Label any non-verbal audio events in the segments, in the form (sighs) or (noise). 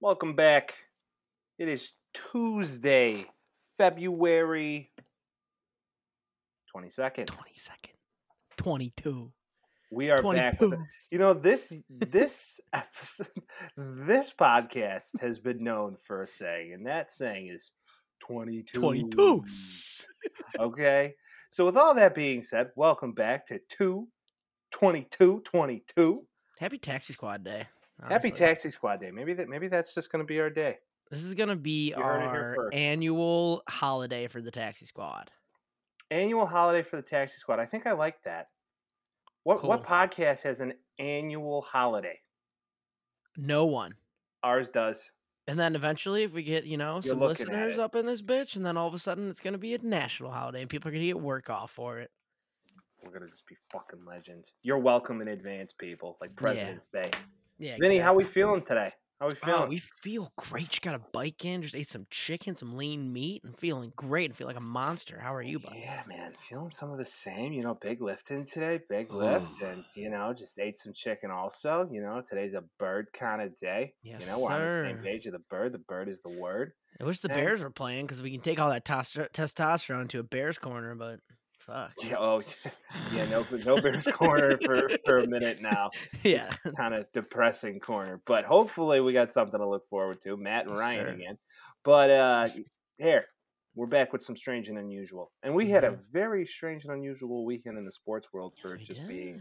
Welcome back. It is Tuesday, February 22nd. 22nd. 22. We are back with 22. You know, this (laughs) this episode this podcast has been known for a saying, and that saying is 22. 22. (laughs) Okay. So with all that being said, welcome back to 2 22 22. Happy Taxi Squad Day. Happy. Taxi Squad Day. Maybe that maybe that's just going to be our day. This is going to be You our annual holiday for the Taxi Squad. Annual holiday for the Taxi Squad. I think I like that. What what podcast has an annual holiday? No one. Ours does. And then eventually, if we get, you know, You're some listeners up in this bitch, and then all of a sudden it's going to be a national holiday and people are going to get work off for it. We're gonna just be fucking legends. You're welcome in advance, people. Like Yeah. President's Day. Yeah. Vinny, how we feeling today? How we feeling? Oh, we feel great. Just got a bike in, just ate some chicken, some lean meat, and feeling great and feel like a monster. How are you, bud? Yeah, man, feeling some of the same. You know, big lifting today, big lift, Ooh. and you know, just ate some chicken. Also, you know, today's a bird kind of day. Yes, you know, we're on the same page of the bird. The bird is the word. I wish the And- Bears were playing because we can take all that tos- testosterone to a Bears corner, but fuck. Yeah, oh, yeah, no, (laughs) no Bears corner for for a minute now. (laughs) yeah. Kind of depressing corner, but hopefully we got something to look forward to. Matt and Ryan again, but uh, here we're back with some strange and unusual, and we had a Mhm. very strange and unusual weekend in the sports world Yes, for just being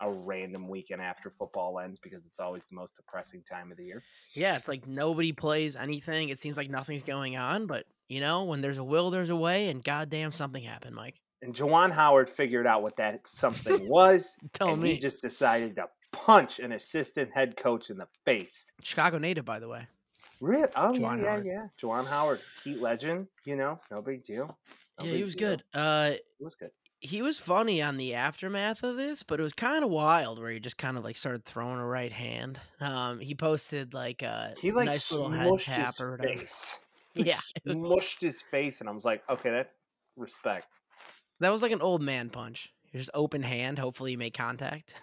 a random weekend after football ends because it's always the most depressing time of the year. Yeah, it's like nobody plays anything. It seems like nothing's going on, but you know, when there's a will, there's a way, and goddamn, something happened, Mike. And Juwan Howard figured out what that something (laughs) was, Tell and me. he just decided to punch an assistant head coach in the face. Chicago native, by the way. Really? Oh Juwan yeah, Howard. yeah, yeah. Juwan Howard, Heat legend. You know, no big deal. No yeah, big he was deal. good. Uh, He was good. he was funny on the aftermath of this, but it was kind of wild where he just kind of like started throwing a right hand. Um, he posted like a He like nice little head tap his or whatever. face. (laughs) Yeah, smushed his face, and I was like, okay, that respect. That was like an old man punch. Just open hand. Hopefully, you make contact.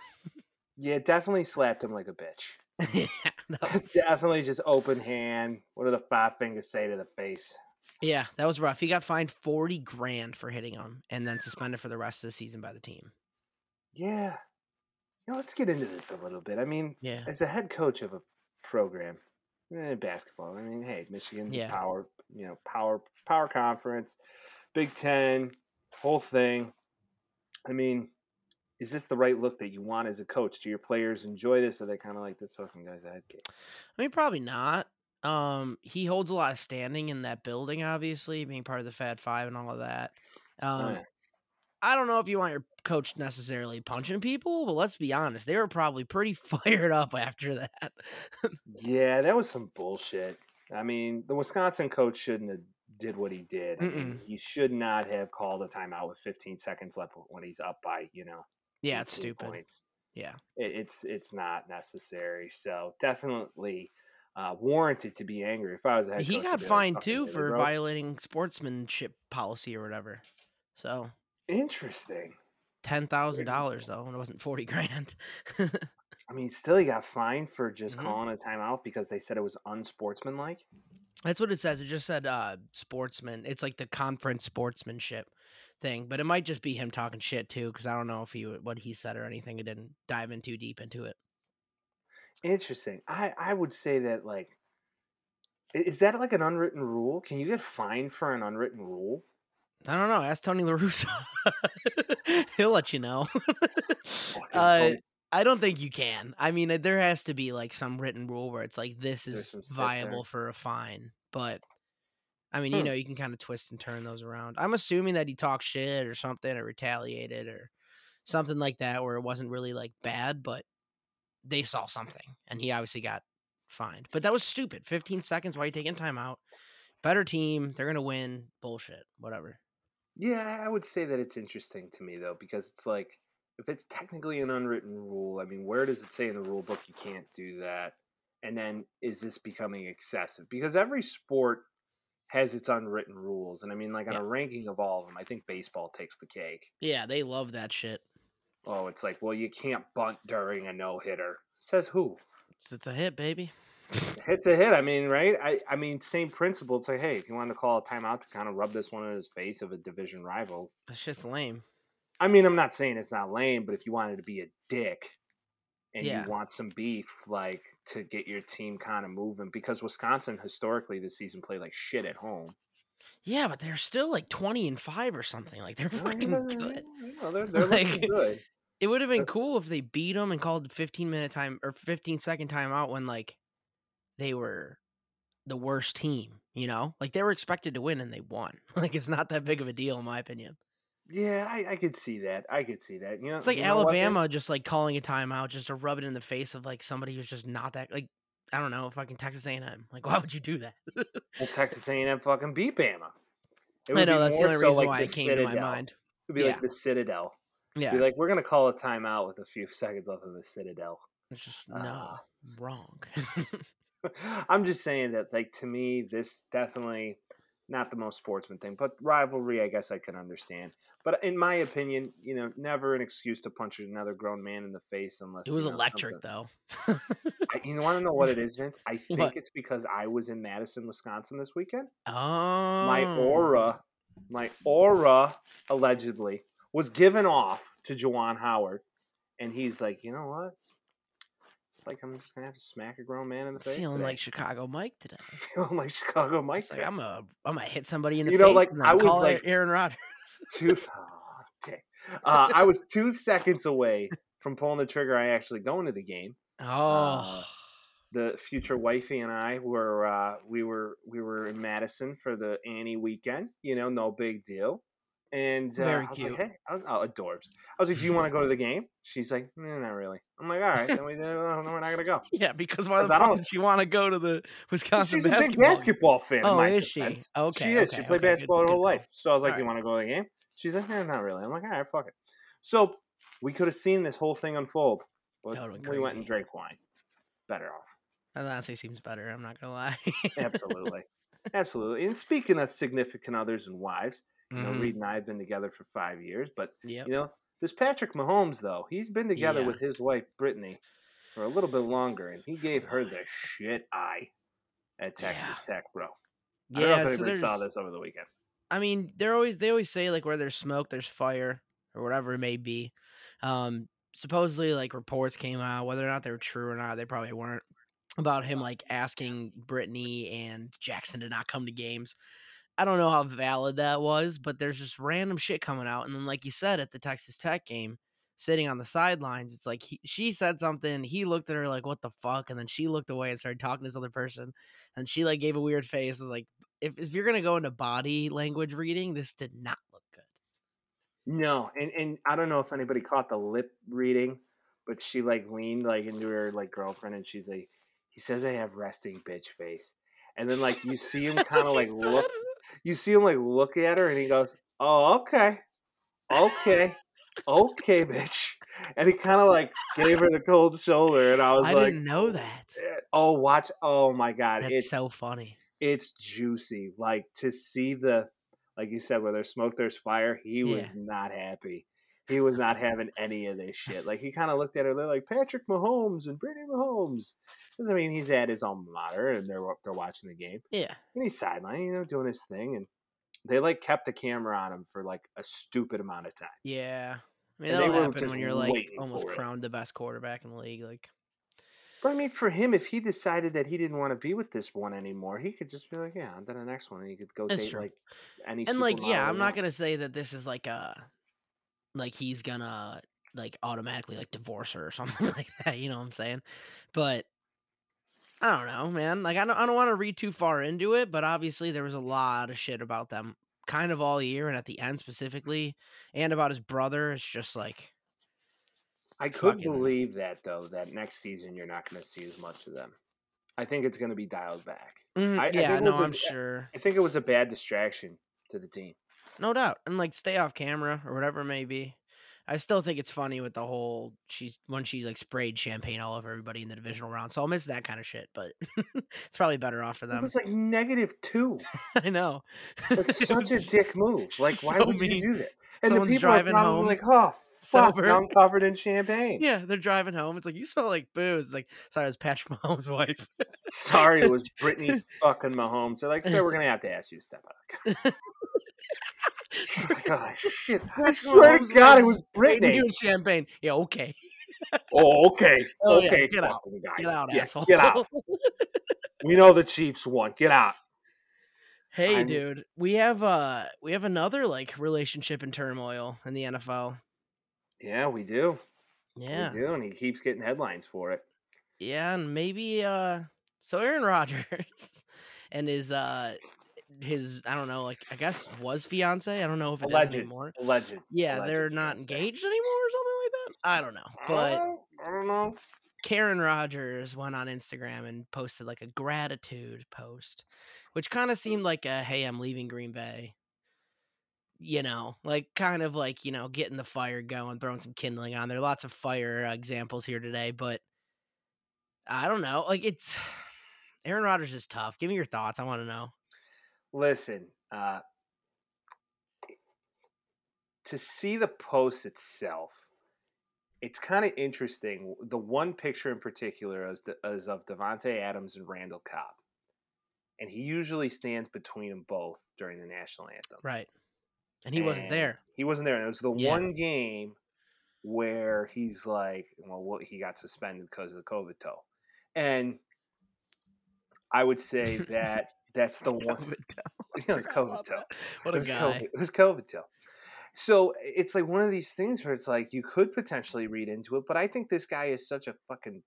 Yeah, definitely slapped him like a bitch. (laughs) yeah, (laughs) was, definitely just open hand. What do the five fingers say to the face? yeah, that was rough. He got fined forty grand for hitting him, and then suspended for the rest of the season by the team. Yeah. You know, let's get into this a little bit. I mean, Yeah, as a head coach of a program, eh, basketball. I mean, hey, Michigan's Yeah. a power, you know, power power conference, Big Ten, whole thing. I mean, is this the right look that you want as a coach? Do your players enjoy this? Are they kind of like this fucking guy's a head case? I mean probably not. Um, he holds a lot of standing in that building, obviously, being part of the Fab Five and all of that. Um, yeah. I don't know if you want your coach necessarily punching people, but let's be honest, they were probably pretty (laughs) fired up after that. Yeah, that was some bullshit. I mean, the Wisconsin coach shouldn't have did what he did. He should not have called a timeout with 15 seconds left when he's up by, you know, yeah, it's 18 stupid. points. Yeah. It, it's it's not necessary. So definitely uh, warranted to be angry. If I was a head He got fined too for bro?" violating sportsmanship policy or whatever. So Interesting. ten thousand dollars though, and it wasn't forty grand. I mean, still he got fined for just Mhm. calling a timeout because they said it was unsportsmanlike. That's what it says. It just said uh sportsman. It's like the conference sportsmanship thing, but it might just be him talking shit too, because I don't know if he what he said or anything. It didn't dive in too deep into it. Interesting. I I would say that like, is that like an unwritten rule? Can you get fined for an unwritten rule? I don't know. Ask Tony La Russa. (laughs) He'll let you know. (laughs) Uh, I don't think you can. I mean, there has to be like some written rule where it's like this is viable for a fine. But I mean, you Hmm. know, you can kind of twist and turn those around. I'm assuming that he talked shit or something or retaliated or something like that where it wasn't really like bad, but they saw something and he obviously got fined. But that was stupid. 15 seconds. Why are you taking time out? Better team. They're gonna win. Bullshit. Whatever. Yeah, I would say that it's interesting to me though because it's like if it's technically an unwritten rule, I mean, where does it say in the rule book you can't do that? And then is this becoming excessive? Because every sport has its unwritten rules, and I mean, like on a ranking of all of them, I think baseball takes the cake. Yeah, they love that shit. Oh, it's like, well, you can't bunt during a no hitter. Says who? It's, it's a hit, baby. it's a hit. I mean, right? I, I mean, same principle. It's like, hey, if you want to call a timeout to kind of rub this one in his face of a division rival, That shit's lame. I mean, I'm not saying it's not lame, but if you wanted to be a dick and Yeah. you want some beef, like to get your team kind of moving, because Wisconsin historically this season played like shit at home. Yeah, but they're still like twenty and five or something. Like they're (laughs) fucking good. No, they're, they're (laughs) Like, good. It would have been cool if they beat them and called 15 minute time or 15 second timeout when like they were the worst team, you know? Like they were expected to win and they won. (laughs) Like it's not that big of a deal in my opinion. Yeah, I, I could see that. I could see that. You know, It's like you know what, Alabama just like calling a timeout just to rub it in the face of like somebody who's just not that like I don't know, fucking Texas A&M. Like (laughs) why would you do that? Well, (laughs) Texas A&M fucking beat Bama. I know that's the only so reason like why it came to my mind. It'd be Yeah. like the Citadel. Yeah. Be like, we're gonna call a timeout with a few seconds left of the Citadel. it's just no, Ah. wrong. (laughs) I'm just saying that, like, to me, this definitely not the most sportsman thing, but rivalry, I guess I can understand. But in my opinion, you know, never an excuse to punch another grown man in the face unless it was you know, electric something- though. I- You want to know what it is, Vince? I (laughs) think What? it's because I was in Madison, Wisconsin this weekend. oh. My aura, my aura, allegedly, was given off to Juwan Howard, and he's like, you know what? Like I'm just gonna have to smack a grown man in the face. feeling today." like Chicago Mike today. (laughs) feeling like Chicago Mike. It's like today. I'm a I'm gonna hit somebody in the You face know, like, I was call like- Aaron Rodgers. (laughs) two. Oh, dang. Uh, I was two seconds away from pulling the trigger. I actually going to the game. Oh, The future wifey and I were uh, we were we were in Madison for the Annie weekend. You know, no big deal. And uh, Very I was cute. like, hey, I was, oh, adorbs. I was like, do you want to go to the game? She's like, "Mm, not really. I'm like, all right, then we, uh, we're not gonna go. (laughs) yeah. Because why the fuck did you want to go to the Wisconsin She's a basketball? big basketball fan. Oh, is she? Okay, she is. okay, she played okay, good- basketball her whole life. So I was like, All "You right. want to go to the game?" She's like, "Eh, not really." I'm like, "All right, fuck it." So we could have seen this whole thing unfold, but been we went and drank wine. Better off, That honestly seems better. I'm not gonna lie. absolutely, (laughs) absolutely. And speaking of significant others and wives, you know, Mhm. Reed and I have been together for five years, but Yep. you know, this Patrick Mahomes though, he's been together Yeah. with his wife Brittany for a little bit longer, and he gave her the shit eye at Texas Tech, bro. I don't know Yeah. if So anybody saw this over the weekend. I mean, they're always they always say like where there's smoke, there's fire, or whatever it may be. Um, supposedly like reports came out, whether or not they were true or not, they probably weren't. About him like asking Brittany and Jackson to not come to games. I don't know how valid that was, but there's just random shit coming out. And then, like you said, at the Texas Tech game, sitting on the sidelines, it's like he, she said something. He looked at her like, "What the fuck?" And then she looked away and started talking to this other person, and she like gave a weird face. Was like, if if you're gonna go into body language reading, this did not look good. No, and and I don't know if anybody caught the lip reading, but she like leaned like into her like girlfriend, and she's like, "He says I have resting bitch face," and then like you see him (laughs) kind of like look. You see him like look at her, and he goes, "Oh, okay, okay, okay, bitch," and he kind of like gave her the cold shoulder, and I was I like, "I didn't know that. "Eh, "Oh, watch! Oh my god, That's it's so funny. it's juicy. Like to see the, like you said, where there's smoke, there's fire. He was not happy. He was not having any of this shit. Like he kind of looked at her. They're like Patrick Mahomes and Brittany Mahomes. Because I mean, he's at his alma mater, and they're they're watching the game, Yeah. and he's sideline, you know, doing his thing, and they like kept a camera on him for like a stupid amount of time. Yeah. I mean, And that'll happen when you're like almost crowned the best quarterback in the league. Like, But I mean, for him, if he decided that he didn't want to be with this one anymore, he could just be like, "Yeah, on to the next one," and he could go That's date true. like any. and like, yeah, I'm not gonna say that this is like a, like he's gonna like automatically like divorce her or (laughs) something like that. You know what I'm saying? But I don't know, man. Like, I don't, I don't want to read too far into it, but obviously there was a lot of shit about them, kind of all year, and at the end specifically, and about his brother. It's just like, I could fucking- believe that though. That next season you're not going to see as much of them. I think it's going to be dialed back. mm, I- I yeah, it no, a- I'm sure. I think it was a bad distraction to the team. No doubt. And like stay off camera or whatever it may be. I still think it's funny with the whole she's when she's like sprayed champagne all over everybody in the divisional round. So I'll miss that kind of shit, but (laughs) it's probably better off for them. It was like negative two. (laughs) I know. Like (laughs) such a dick move. Like why so would mean. you do that? And Someone's the people driving home. like, "Oh fuck, sober. I'm covered in champagne. Yeah, they're driving home. It's like you smell like booze. It's like sorry, it was Patrick Mahomes' wife. Sorry, it was Brittany fucking Mahomes. They're like, sir, we're gonna have to ask you to step out. Oh shit! (laughs) I Patrick swear to God, it was Brittany. You and champagne. Yeah, okay. (laughs) Oh, okay, Oh, yeah, okay, get out. Get out, Yeah, asshole. Get out. (laughs) We know the Chiefs won. Get out. hey, I'm- dude, we have uh we have another like relationship in turmoil in the NFL. Yeah, we do. Yeah. We do, and he keeps getting headlines for it. Yeah, and maybe uh so Aaron Rodgers and his uh his I don't know, like I guess was fiance. I don't know if it Alleged. is anymore. Alleged. Yeah, alleged they're not fiance. engaged anymore or something like that. I don't know. But I don't know. Aaron Rodgers went on Instagram and posted like a gratitude post, which kind of seemed like a hey, I'm leaving Green Bay. You know, like kind of like, you know, getting the fire going, throwing some kindling on there. are Lots of fire examples here today, but I don't know. Like it's (sighs) Aaron Rodgers is tough. Give me your thoughts. I want to know. Listen, uh, to see the post itself, it's kind of interesting. The one picture in particular is, the, is of Davante Adams and Randall Cobb, and he usually stands between them both during the national anthem. Right. And he wasn't there. He wasn't there. And it was the Yeah. one game where he's like, well, what, he got suspended because of the COVID toe. And I would say (laughs) that that's the one. COVID. (laughs) Yeah, (laughs) it was COVID that. What it a was guy. COVID. It was COVID toe. So it's like one of these things where it's like you could potentially read into it, but I think this guy is such a fucking,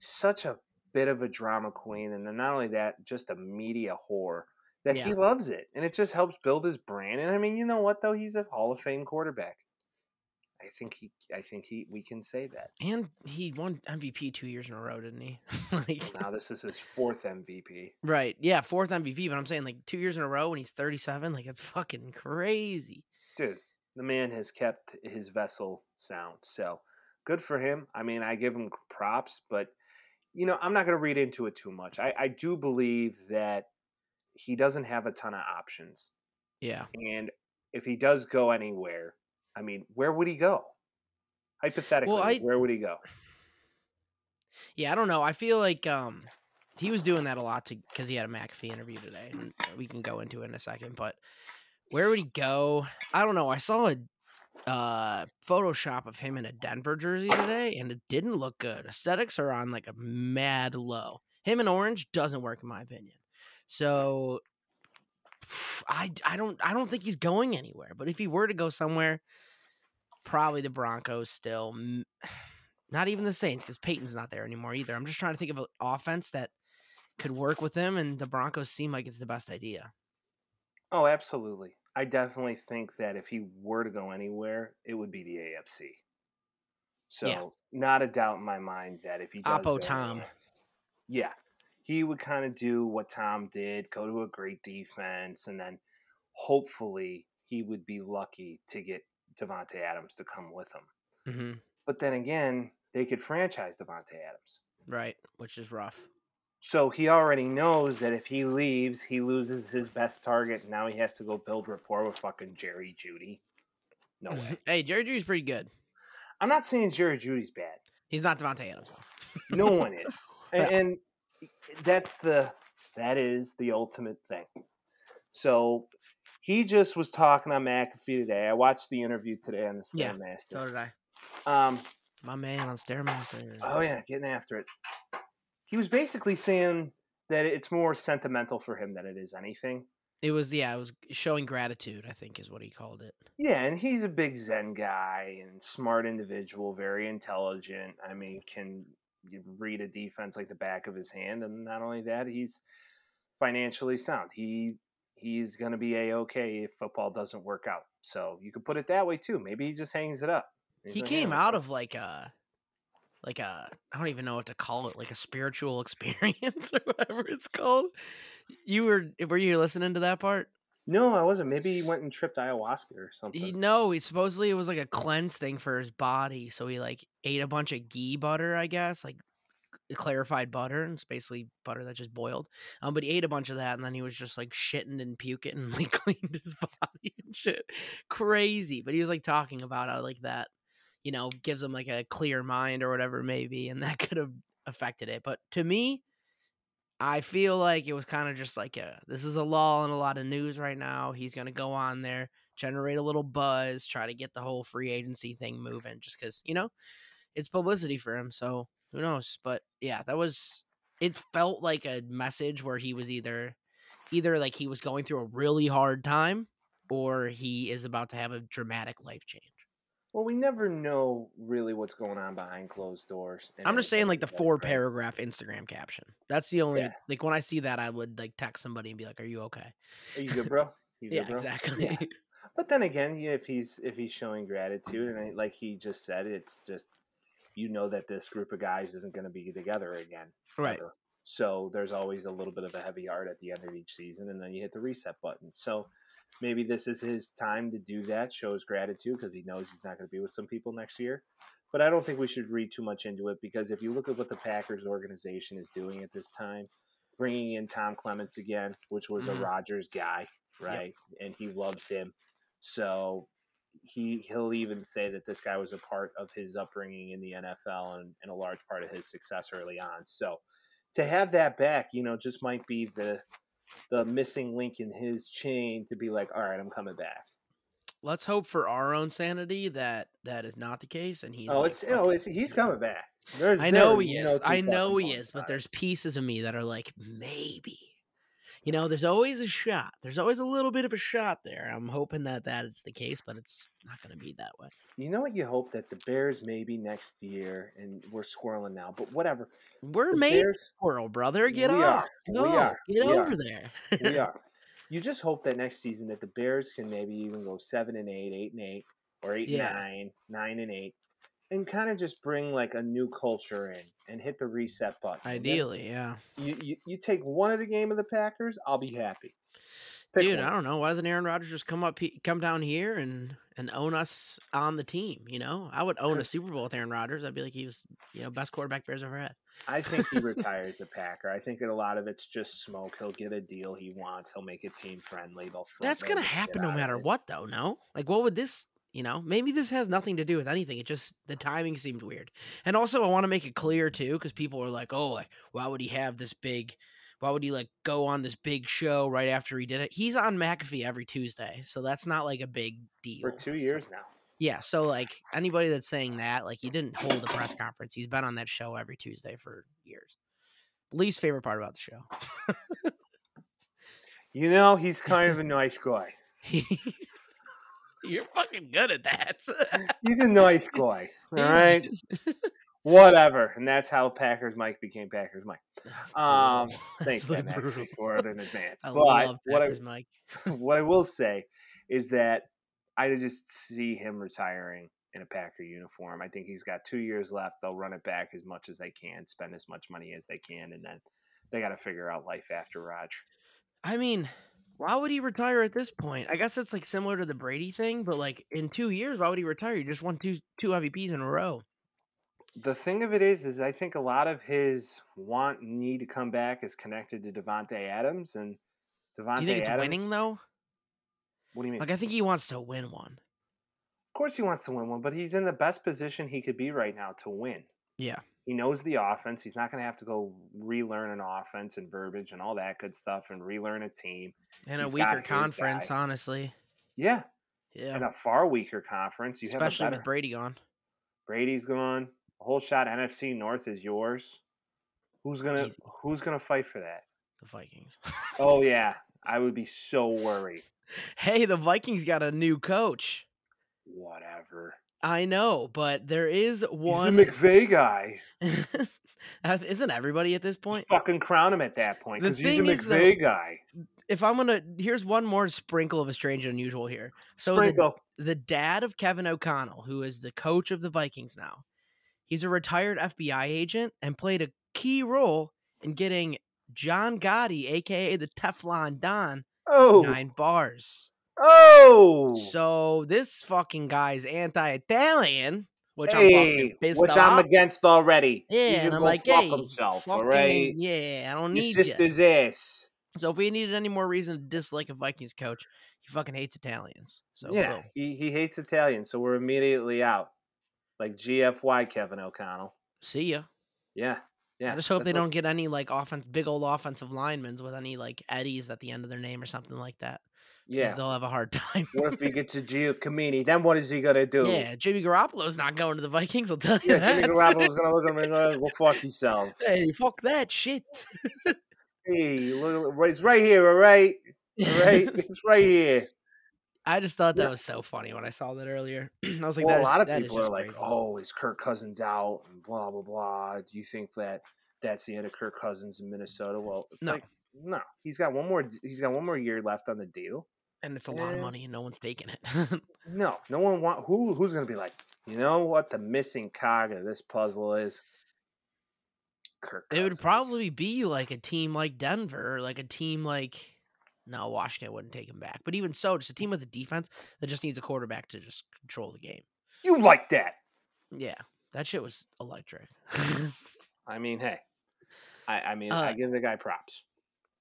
such a bit of a drama queen, and then not only that, just a media whore that he loves it, and it just helps build his brand. And I mean, you know what though? He's a Hall of Fame quarterback. I think he, I think he, we can say that. And he won MVP two years in a row, didn't he? (laughs) like, Now this is his fourth MVP. right. Yeah, fourth MVP, but I'm saying like two years in a row when he's 37, like it's fucking crazy. dude, the man has kept his vessel sound. So good for him. I mean, I give him props, but you know, I'm not going to read into it too much. I, I do believe that he doesn't have a ton of options, Yeah. and if he does go anywhere, I mean, where would he go? Hypothetically, I- where would he go? Yeah, I don't know. I feel like um he was doing that a lot to because he had a McAfee interview today, and we can go into it in a second. But where would he go? I don't know. I saw a uh Photoshop of him in a Denver jersey today, and it didn't look good. Aesthetics are on like a mad low. Him in orange doesn't work in my opinion. So (sighs) I I don't I don't think he's going anywhere. But if he were to go somewhere, probably the Broncos still. Not even the Saints because Peyton's not there anymore either. I'm just trying to think of an offense that could work with him, and the Broncos seem like it's the best idea. Oh, absolutely. I definitely think that if he were to go anywhere, it would be the AFC. So, Yeah. not a doubt in my mind that if he does Oppo Tom. anywhere- yeah, he would kind of do what Tom did, go to a great defense, and then hopefully he would be lucky to get Davante Adams to come with him. hmm But then again, they could franchise Davante Adams. Right, which is rough. So he already knows that if he leaves, he loses his best target. Now he has to go build rapport with fucking Jerry Jeudy. No way. (laughs) hey, Jerry Jeudy's pretty good. I'm not saying Jerry Jeudy's bad. He's not Davante Adams. (laughs) No one is, (laughs) and, and that's the that is the ultimate thing. So he just was talking on McAfee today. I watched the interview today on the Stairmaster. Yeah. So did I. Um, My man on Stairmaster. oh yeah, getting after it. He was basically saying that it's more sentimental for him than it is anything. It was yeah, it was showing gratitude. I think is what he called it. Yeah, and he's a big Zen guy and smart individual, very intelligent. I mean, can read a defense like the back of his hand, and not only that, he's financially sound. He he's going to be a okay if football doesn't work out. So you could put it that way too. Maybe he just hangs it up. He's He like, came out of like a like a I don't even know what to call it, like a spiritual (laughs) experience or whatever it's called. You were were you listening to that part? No, I wasn't. Maybe he went and tripped ayahuasca or something. He no, he supposedly it was like a cleanse thing for his body, so he like ate a bunch of ghee butter, I guess, like clarified butter, and it's basically butter that just boiled. Um, but he ate a bunch of that, and then he was just like shitting and puking and (laughs) like cleaned his body and shit. Crazy, but he was like talking about how like that, you know, gives him like a clear mind or whatever maybe, and (laughs) that could have affected it. But to me, I feel like it was kind of just like a this is a lull in a lot of news right now. He's gonna go on there, generate a little buzz, try to get the whole free agency thing moving, just because you know it's publicity for him. So who knows? But yeah, that was it. Felt like a message where he was either either like he was going through a really hard time, or he is about to have a dramatic life change. Well, we never know really what's going on behind closed doors. I'm just saying, like the four right? paragraph Instagram caption. That's the only Yeah. like when I see that, I would like text somebody and be like, "Are you okay?" Are you good, bro? You (laughs) yeah, bro? exactly. Yeah. But then again, if he's if he's showing gratitude, and I, like he just said, it's just you know that this group of guys isn't going to be together again. right. ever. So there's always a little bit of a heavy heart at the end of each season, and then you hit the reset button. So maybe this is his time to do that, shows gratitude because he knows he's not going to be with some people next year. But I don't think we should read too much into it because if you look at what the Packers organization is doing at this time, bringing in Tom Clements again, which was Mhm. a Rodgers guy, right, and he loves him, so he he'll even say that this guy was a part of his upbringing in the NFL and, and a large part of his success early on. So to have that back, you know, just might be the the missing link in his chain to be like, all right, I'm coming back. Let's hope for our own sanity that that is not the case, and he's. oh, like, it's oh, it's he's coming back. There's, I know he is. two I know he is, but there's pieces of me that are like maybe. You know, there's always a shot. There's always a little bit of a shot there. I'm hoping that that is the case, but it's not going to be that way. You know what? You hope that the Bears maybe next year, and we're squirreling now, but whatever. We're The made Bears, squirrel, brother. Get We up. are. We Go. are. Get We over are. there. we (laughs) are. You just hope that next season that the Bears can maybe even go seven and eight, eight and eight, or eight Yeah. and nine, nine and eight, and kind of just bring like a new culture in and hit the reset button. And then Ideally, yeah. you, you you take one of the game of the Packers, I'll be happy. Pick Dude, one. I don't know. Why doesn't Aaron Rodgers just come up, come down here and and own us on the team? You know, I would own a Super Bowl with Aaron Rodgers. I'd be like, he was, you know, best quarterback Bears ever had. I think he (laughs) retires a Packer. I think that a lot of it's just smoke. He'll get a deal he wants. He'll make it team friendly. They'll That's gonna happen no matter what, though. No, like, what would this? You know, maybe this has nothing to do with anything. It just the timing seemed weird. And also, I want to make it clear too, because people are like, "Oh, like, why would he have this big? Why would he like go on this big show right after he did it?" He's on McAfee every Tuesday, so that's not like a big deal. for two years now. Yeah, so like anybody that's saying that, like he didn't hold a press conference. He's been on that show every Tuesday for years. Least favorite part about the show. You know, he's kind of a nice guy. (laughs) You're fucking good at that. (laughs) He's a nice guy. (laughs) All right. Whatever. And that's how Packers Mike became Packers Mike. (sighs) Um. (laughs) Thanks, That's Ben, for it in advance. I but love what I, Packers, Mike. what I will say is that I just see him retiring in a Packer uniform. I think he's got two years left. They'll run it back as much as they can, spend as much money as they can, and then they got to figure out life after Raj. I mean, why would he retire at this point? I guess it's like similar to the Brady thing, but like in two years, why would he retire? You just won two two MVPs in a row. The thing of it is, is I think a lot of his want need to come back is connected to Davante Adams and Davante Do you think it's Adams. winning though? What do you mean? Like I think he wants to win one. Of course, he wants to win one, but he's in the best position he could be right now to win. Yeah. He knows the offense. He's not going to have to go relearn an offense and verbiage and all that good stuff and relearn a team. In a weaker conference, guy. honestly. Yeah, Yeah. in a far weaker conference, you Especially have a with. Brady gone. Brady's gone. A whole shot NFC North is yours. Who's gonna Easy. Who's gonna fight for that? The Vikings. Oh yeah, (laughs) I would be so worried. hey, the Vikings got a new coach. Whatever. I know, but there is one. He's a McVay guy. (laughs) Isn't everybody at this Just point? fucking crown him at that point because he's a McVay though, guy. If I'm gonna, here's one more sprinkle of a strange and unusual here. So the, Sprinkle. the dad of Kevin O'Connell, who is the coach of the Vikings now, he's a retired FBI agent and played a key role in getting John Gotti, aka the Teflon Don, Oh. nine bars. Oh. So this fucking guy's anti-Italian, which I'm fucking Hey, pissed which I'm against already. Yeah, and I'm like, fuck hey, himself, all fucking, right? yeah, I don't Your need you. sister's ass. So if we needed any more reason to dislike a Vikings coach, he fucking hates Italians. So yeah, he, he hates Italians. so we're immediately out. Like GFY Kevin O'Connell. see ya. Yeah. Yeah. I just hope they don't get any like offense, big old offensive linemen with any like Eddies at the end of their name or something like that. Yeah. they'll have a hard (laughs) time. What if he gets to Gio Camini? Then what is he gonna do? yeah, Jimmy Garoppolo's not going to the Vikings. I'll tell you Yeah, that. Jimmy Garoppolo's (laughs) gonna look at him and go, "Go fuck yourself." hey, fuck that shit. (laughs) Hey, look, it's right here, all right, all right, it's right here. I just thought that Yeah. was so funny when I saw that earlier. (clears throat) I was like, well, that a is- lot of is people are like, crazy. "Oh, is Kirk Cousins out?" and blah blah blah. Do you think that that's the end of Kirk Cousins in Minnesota? Well, it's No. like no, he's got one more. He's got one more year left on the deal. And it's a lot of money, and no one's taking it. (laughs) No, no one want who who's gonna be like, you know what the missing cog of this puzzle is? Kirk. it would probably be like a team like Denver, or like a team like no, Washington wouldn't take him back. But even so, just a team with a defense that just needs a quarterback to just control the game. you like that. Yeah, that shit was electric. I mean, hey, I I mean, I Uh, give the guy props.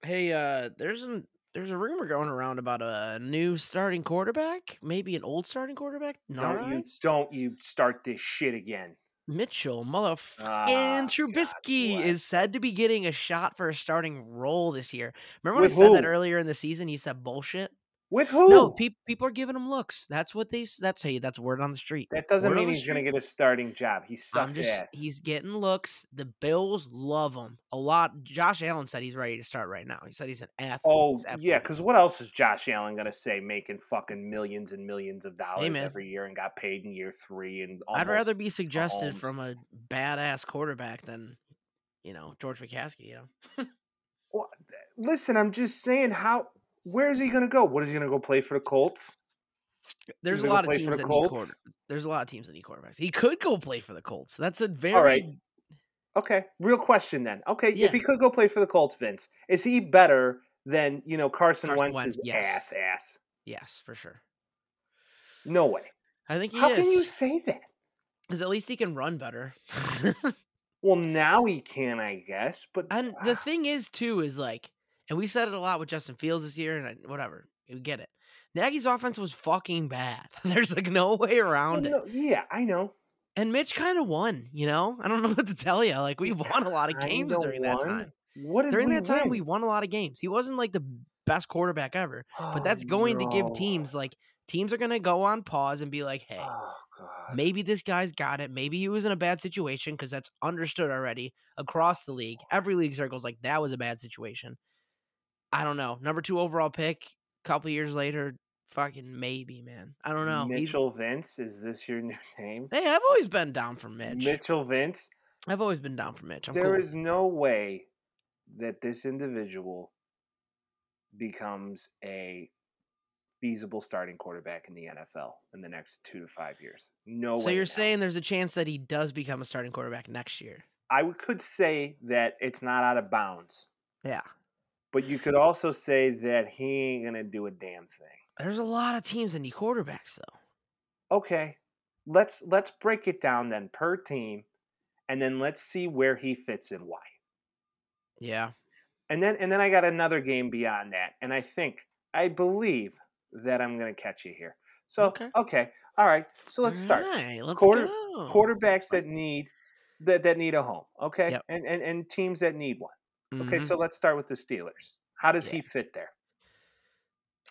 hey, uh, there's an there's a rumor going around about a new starting quarterback, maybe an old starting quarterback. No, Don't you don't you start this shit again. Mitchell, motherfucking Ah, Trubisky bless. is said to be getting a shot for a starting role this year. Remember when With I said that earlier in the season? You said bullshit. With who? No, pe- people are giving him looks. That's what they. That's hey, that's word on the street. that doesn't word mean he's gonna get a starting job. He sucks just. ass. He's getting looks. The Bills love him a lot. Josh Allen said he's ready to start right now. He said he's an athlete. Oh He's yeah, because what else is Josh Allen gonna say? Making fucking millions and millions of dollars man. every year and got paid in year three and I'd rather be suggested from a badass quarterback than, you know, George McCaskey. You know. (laughs) Well, listen, I'm just saying how. Where is he gonna go? What is he gonna go play for the Colts? There's a lot of teams the that need Colts? quarter. There's a lot of teams that need quarterbacks. He could go play for the Colts. That's a very right. Okay, real question then. Okay, Yeah. if he could go play for the Colts, Vince, is he better than you know Carson, Carson Wentz's Wentz, yes. ass ass? yes for sure. No way. I think he How is. can you say that? Because at least he can run better. Well, (laughs) now he can, I guess. But and the thing is too is like, and we said it a lot with Justin Fields this year, and I, whatever, you get it. Nagy's offense was fucking bad. (laughs) There's like no way Well, around it. no, yeah, I know. And Mitch kind of won. You know, I don't know (laughs) what to tell you. Like we won a lot of games during that time. What During that time, we won a lot of games. He wasn't like the best quarterback ever. But oh, that's Oh, going to give teams like teams are going to go on pause and be like, "Hey, Oh god. maybe this guy's got it. Maybe he was in a bad situation because that's understood already across the league. Every league circles like that was a bad situation. I don't know. Number two overall pick, a couple years later, fucking maybe, man. I don't know. He's- Mitchell Vince, is this your (laughs) new name? hey, I've always been down for Mitch. Mitchell Vince. I've always been down for Mitch. I'm There cool. is no way that this individual becomes a feasible starting quarterback in the NFL in the next two to five years. No way. so you're hell. saying there's a chance that he does become a starting quarterback next year? I could say that it's not out of bounds, Yeah. But you could also say that he ain't gonna do a damn thing. There's a lot of teams that need quarterbacks though. Okay, let's let's break it down then per team, and then let's see where he fits and why. Yeah. And then and then I got another game beyond that, and I think I believe that I'm gonna catch you here. So Okay. okay, all right. So let's start. All right, let's Quarter- go. Quarterbacks that need that that need a home. Okay, Yep. and, and and teams that need one. Okay, Mhm. so let's start with the Steelers. How does Yeah. he fit there?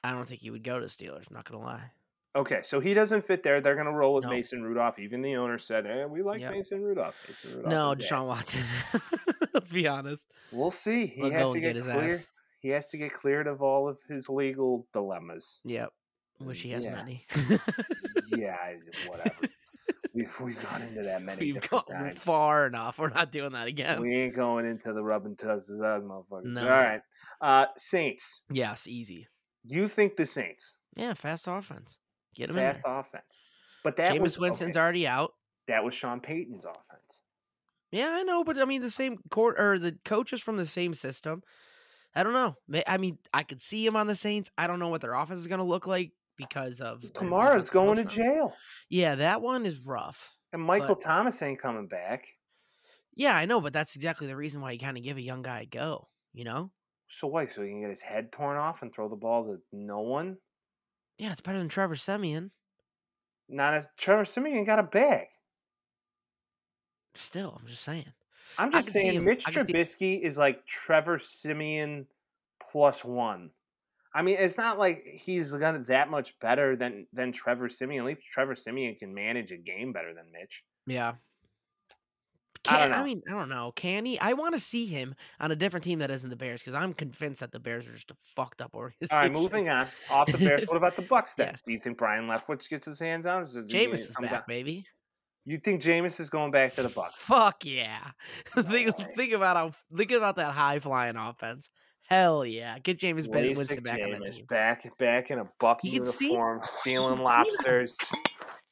I don't think he would go to Steelers. Not gonna lie. Okay, so he doesn't fit there. They're gonna roll with No. Mason Rudolph. Even the owner said, "Eh, we like Yep. Mason Rudolph." Mason Rudolph no. Deshaun Watson. (laughs) Let's be honest. We'll see. He has to get, get clear. He has to get cleared of all of his legal dilemmas. Yep. Wish he has Yeah. many. (laughs) yeah, whatever. We've we've gone into that many We've different gone times. far enough. We're not doing that again. We ain't going into the rubbing tuss of that motherfuckers. No. All right, uh, Saints. Yes, easy. You think the Saints Yeah, fast offense. Get him fast offense? But that Jameis was Winston's okay, already out. that was Sean Payton's offense. Yeah, I know, but I mean the same court or the coaches from the same system. I don't know. I mean, I could see him on the Saints. I don't know what their offense is going to look like because of Kamara's going to jail. Yeah, that one is rough. And Michael But- Thomas ain't coming back. Yeah, I know, but that's exactly the reason why you kind of give a young guy a go. You know? So why? So he can get his head torn off and throw the ball to no one? Yeah, it's better than Trevor Siemian. Not as Trevor Siemian got a bag. Still, I'm just saying. I'm just saying Mitch Trubisky is like Trevor Siemian plus one. I mean, it's not like he's gonna that much better than than Trevor Siemian. At least Trevor Siemian can manage a game better than Mitch. Yeah. I don't Can, I mean, I don't know. Can he? I want to see him on a different team that isn't the Bears because I'm convinced that the Bears are just a fucked up organization. All right, moving on off the Bears. What about the Bucks then? Yes. Do you think Byron Leftwich gets his hands on? it, or you think Jameis is back, down- baby. You think Jameis is going back to the Bucks? Fuck yeah. (laughs) think, way. think about how think about that high flying offense. Hell yeah. Get James Ben Winston back on that team. back back in a buck You can see- uniform, stealing lobsters.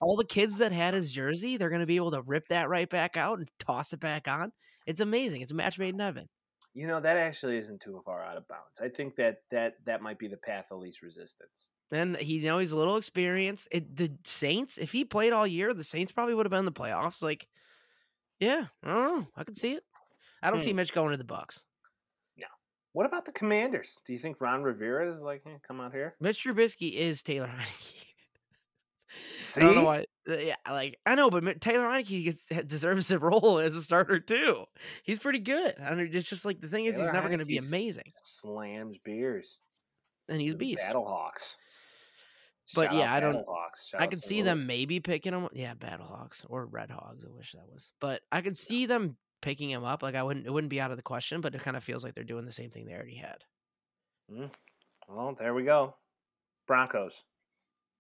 All the kids that had his jersey, they're gonna be able to rip that right back out and toss it back on. It's amazing. It's a match made in heaven. You know that actually isn't too far out of bounds. I think that that that might be the path of least resistance. And he you know he's a little experienced. It, the Saints, if he played all year, the Saints probably would have been in the playoffs. Like, yeah, I don't know. I can see it. I don't Hmm. see Mitch going to the Bucks. What about the Commanders? Do you think Ron Rivera is like, hey, come out here? Mitch Trubisky is Taylor (laughs) Heineke. See, I don't know why. uh, Yeah, like I know, but Taylor Heinicke gets, deserves a (laughs) role as a starter too. He's pretty good. I mean, it's just like the thing is, he's never going to be amazing, slams beers. and he's a beast. Battlehawks. But Shout yeah, I don't-. I could see them maybe picking him. Yeah, Battlehawks or Red Hogs. I wish that was, but I could see them picking him up. Like I wouldn't. It wouldn't be out of the question. But it kind of feels like they're doing the same thing they already had. Mm, well, there we go. Broncos.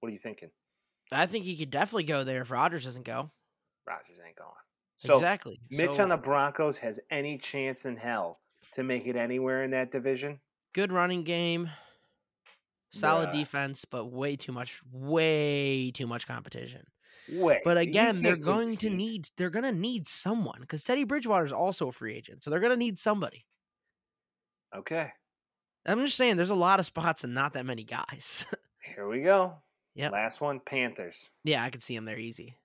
What are you thinking? I think he could definitely go there if Rodgers doesn't go. Rodgers ain't going. So exactly. Mitch So, on the Broncos has any chance in hell to make it anywhere in that division? good running game, solid Bruh. defense, but way too much, way too much competition. Wait. But again, they're going to need they're going to need someone because Teddy Bridgewater is also a free agent, so they're going to need somebody. Okay. I'm just saying, there's a lot of spots and not that many guys. (laughs) Here we go. Yeah, Last one, Panthers. yeah, I could see him there easy.